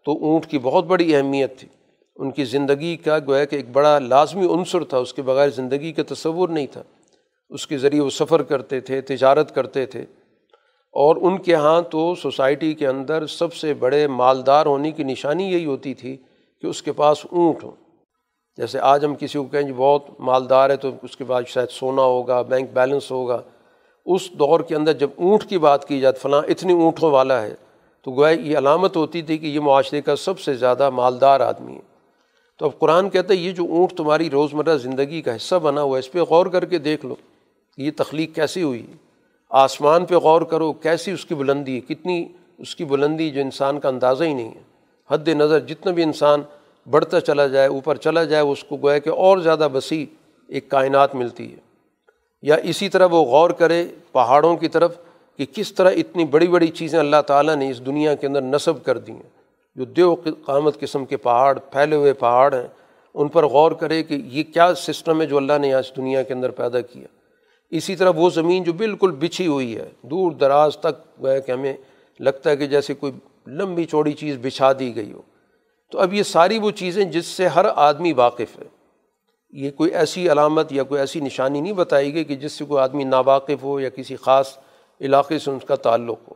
تو اونٹ کی بہت بڑی اہمیت تھی۔ ان کی زندگی کا گویا کہ ایک بڑا لازمی عنصر تھا، اس کے بغیر زندگی کا تصور نہیں تھا۔ اس کے ذریعے وہ سفر کرتے تھے، تجارت کرتے تھے۔ اور ان کے ہاں تو سوسائٹی کے اندر سب سے بڑے مالدار ہونے کی نشانی یہی ہوتی تھی کہ اس کے پاس اونٹ ہوں۔ جیسے آج ہم کسی کو کہیں جی بہت مالدار ہے تو اس کے بعد شاید سونا ہوگا، بینک بیلنس ہوگا۔ اس دور کے اندر جب اونٹ کی بات کی جائے فلاں اتنی اونٹوں والا ہے، تو گویا یہ علامت ہوتی تھی کہ یہ معاشرے کا سب سے زیادہ مالدار آدمی ہے۔ تو اب قرآن کہتا ہے، یہ جو اونٹ تمہاری روزمرہ زندگی کا حصہ بنا ہوا ہے، اس پہ غور کر کے دیکھ لو یہ تخلیق کیسی ہوئی۔ آسمان پہ غور کرو، کیسی اس کی بلندی ہے؟ کتنی اس کی بلندی جو انسان کا اندازہ ہی نہیں ہے۔ حد نظر جتنا بھی انسان بڑھتا چلا جائے، اوپر چلا جائے، اس کو گویا کہ اور زیادہ وسیع ایک کائنات ملتی ہے۔ یا اسی طرح وہ غور کرے پہاڑوں کی طرف کہ کس طرح اتنی بڑی بڑی چیزیں اللہ تعالیٰ نے اس دنیا کے اندر نصب کر دی ہیں۔ جو دیو قامت قسم کے پہاڑ، پھیلے ہوئے پہاڑ ہیں، ان پر غور کرے کہ یہ کیا سسٹم ہے جو اللہ نے آج دنیا کے اندر پیدا کیا۔ اسی طرح وہ زمین جو بالکل بچھی ہوئی ہے، دور دراز تک گویا کہ ہمیں لگتا ہے کہ جیسے کوئی لمبی چوڑی چیز بچھا دی گئی ہو۔ تو اب یہ ساری وہ چیزیں جس سے ہر آدمی واقف ہے۔ یہ کوئی ایسی علامت یا کوئی ایسی نشانی نہیں بتائی گئی کہ جس سے کوئی آدمی ناواقف ہو یا کسی خاص علاقے سے ان کا تعلق ہو۔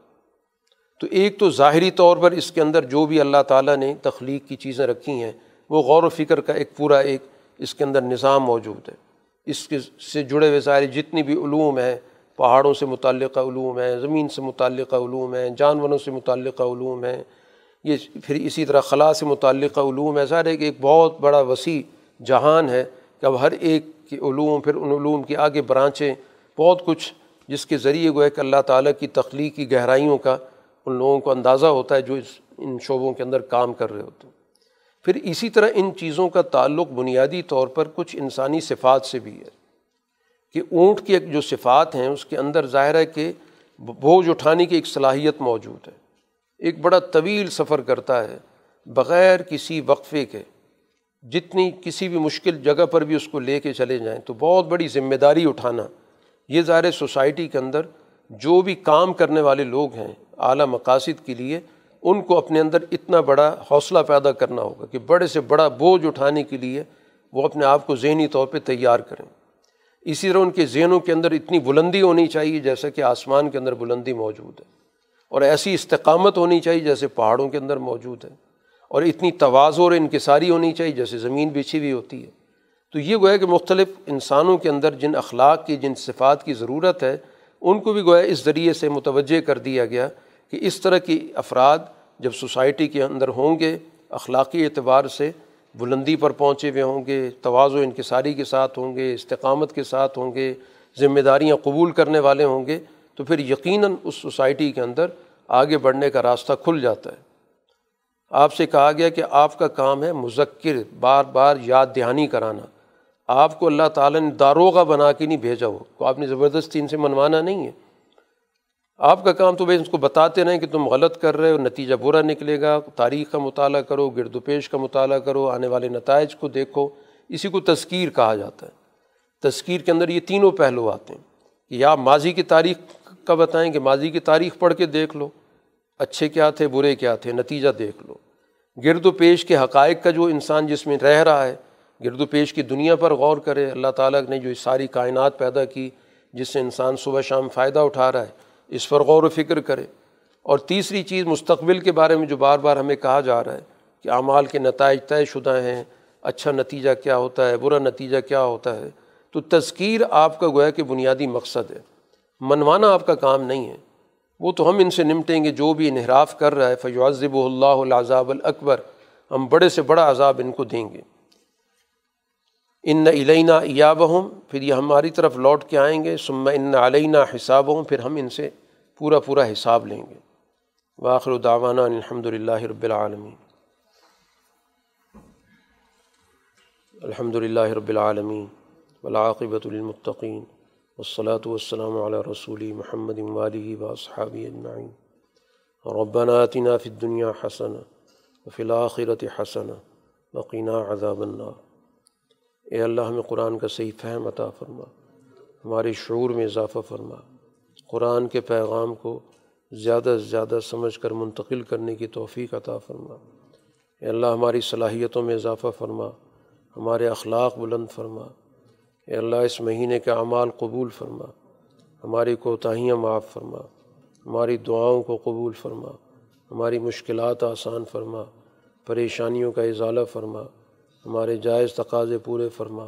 تو ایک تو ظاہری طور پر اس کے اندر جو بھی اللہ تعالیٰ نے تخلیق کی چیزیں رکھی ہیں، وہ غور و فکر کا ایک پورا ایک اس کے اندر نظام موجود ہے۔ اس کے سے جڑے ہوئے سارے جتنی بھی علوم ہیں، پہاڑوں سے متعلقہ علوم ہیں، زمین سے متعلقہ علوم ہیں، جانوروں سے متعلقہ علوم ہیں، یہ پھر اسی طرح خلا سے متعلقہ علوم ہے سارے کہ ایک بہت بڑا وسیع جہان ہے کہ اب ہر ایک کے علوم، پھر ان علوم کے آگے برانچیں، بہت کچھ جس کے ذریعے گوئے کہ اللہ تعالیٰ کی تخلیقی گہرائیوں کا ان لوگوں کو اندازہ ہوتا ہے جو اس ان شعبوں کے اندر کام کر رہے ہوتے ہیں۔ پھر اسی طرح ان چیزوں کا تعلق بنیادی طور پر کچھ انسانی صفات سے بھی ہے کہ اونٹ کی ایک جو صفات ہیں، اس کے اندر ظاہر ہے کہ بوجھ اٹھانے کی ایک صلاحیت موجود ہے۔ ایک بڑا طویل سفر کرتا ہے بغیر کسی وقفے کے، جتنی کسی بھی مشکل جگہ پر بھی اس کو لے کے چلے جائیں تو بہت بڑی ذمہ داری اٹھانا۔ یہ ظاہر سوسائٹی کے اندر جو بھی کام کرنے والے لوگ ہیں، اعلیٰ مقاصد کے لیے ان کو اپنے اندر اتنا بڑا حوصلہ پیدا کرنا ہوگا کہ بڑے سے بڑا بوجھ اٹھانے کے لیے وہ اپنے آپ کو ذہنی طور پہ تیار کریں۔ اسی طرح ان کے ذہنوں کے اندر اتنی بلندی ہونی چاہیے جیسا کہ آسمان کے اندر بلندی موجود ہے۔ اور ایسی استقامت ہونی چاہیے جیسے پہاڑوں کے اندر موجود ہے۔ اور اتنی توازو اور انکساری ہونی چاہیے جیسے زمین بچھی ہوئی ہوتی ہے۔ تو یہ گویا کہ مختلف انسانوں کے اندر جن اخلاق کی، جن صفات کی ضرورت ہے، ان کو بھی گویا اس ذریعے سے متوجہ کر دیا گیا کہ اس طرح کی افراد جب سوسائٹی کے اندر ہوں گے، اخلاقی اعتبار سے بلندی پر پہنچے ہوئے ہوں گے توازو انکساری کے ساتھ ہوں گے، استقامت کے ساتھ ہوں گے، ذمہ داریاں قبول کرنے والے ہوں گے، تو پھر یقیناً اس سوسائٹی کے اندر آگے بڑھنے کا راستہ کھل جاتا ہے۔ آپ سے کہا گیا کہ آپ کا کام ہے مذکر، بار بار یاد دہانی کرانا۔ آپ کو اللہ تعالیٰ نے داروغہ بنا کے نہیں بھیجا ہو تو آپ نے زبردستی ان سے منوانا نہیں ہے۔ آپ کا کام تو بھائی اس کو بتاتے رہیں کہ تم غلط کر رہے ہو، نتیجہ برا نکلے گا، تاریخ کا مطالعہ کرو، گرد و پیش کا مطالعہ کرو، آنے والے نتائج کو دیکھو، اسی کو تذکیر کہا جاتا ہے۔ تذکیر کے اندر یہ تینوں پہلو آتے ہیں کہ یا ماضی کی تاریخ کا بتائیں کہ ماضی کی تاریخ پڑھ کے دیکھ لو، اچھے کیا تھے، برے کیا تھے، نتیجہ دیکھ لو۔ گرد و پیش کے حقائق کا جو انسان جس میں رہ رہا ہے، گرد و پیش کی دنیا پر غور کرے، اللہ تعالیٰ نے جو ساری کائنات پیدا کی، جس سے انسان صبح شام فائدہ اٹھا رہا ہے اس پر غور و فکر کرے۔ اور تیسری چیز مستقبل کے بارے میں جو بار بار ہمیں کہا جا رہا ہے کہ اعمال کے نتائج طے شدہ ہیں اچھا نتیجہ کیا ہوتا ہے، برا نتیجہ کیا ہوتا ہے۔ تو تذکیر آپ کا گویا کہ بنیادی مقصد ہے۔ منوانا آپ کا کام نہیں ہے۔ وہ تو ہم ان سے نمٹیں گے، جو بھی انحراف کر رہا ہے فیوضب اللہ العذاب الاکبر، ہم بڑے سے بڑا عذاب ان کو دیں گے۔ ان علینا ایاب ہوں پھر یہ ہماری طرف لوٹ کے آئیں گے سما ان علینہ حساب ہوں پھر ہم ان سے پورا پورا حساب لیں گے۔ واخر داوانہ الحمد للہ رب العالمین۔ الحمد للہ رب العالمین۔ ولاقبۃ المطقین والصلاة والسلام علی رسول محمد والی و صحابی اجمعین۔ ربنا آتنا فی الدنیا حسن وفی الآخرت حسن وقینا عذاب النار۔ اے اللہ، ہمیں قرآن کا صحیح فہم عطا فرما۔ ہمارے شعور میں اضافہ فرما۔ قرآن کے پیغام کو زیادہ سے زیادہ سمجھ کر منتقل کرنے کی توفیق عطا فرما۔ اے اللہ ہماری صلاحیتوں میں اضافہ فرما، ہمارے اخلاق بلند فرما۔ اے اللہ اس مہینے کے اعمال قبول فرما۔ ہماری کوتاہیاں معاف فرما۔ ہماری دعاؤں کو قبول فرما۔ ہماری مشکلات آسان فرما۔ پریشانیوں کا اضالہ فرما۔ ہمارے جائز تقاضے پورے فرما۔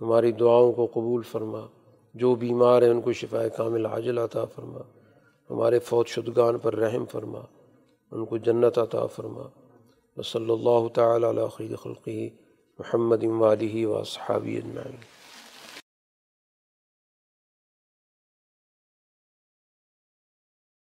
ہماری دعاؤں کو قبول فرما۔ جو بیمار ہیں، ان کو شفا کامل عاجل عطا فرما۔ ہمارے فوت شدگان پر رحم فرما۔ ان کو جنت عطا فرما۔ و صلی اللہ تعالیٰ علیہ خلقی محمد والی و صحابی اجمعین۔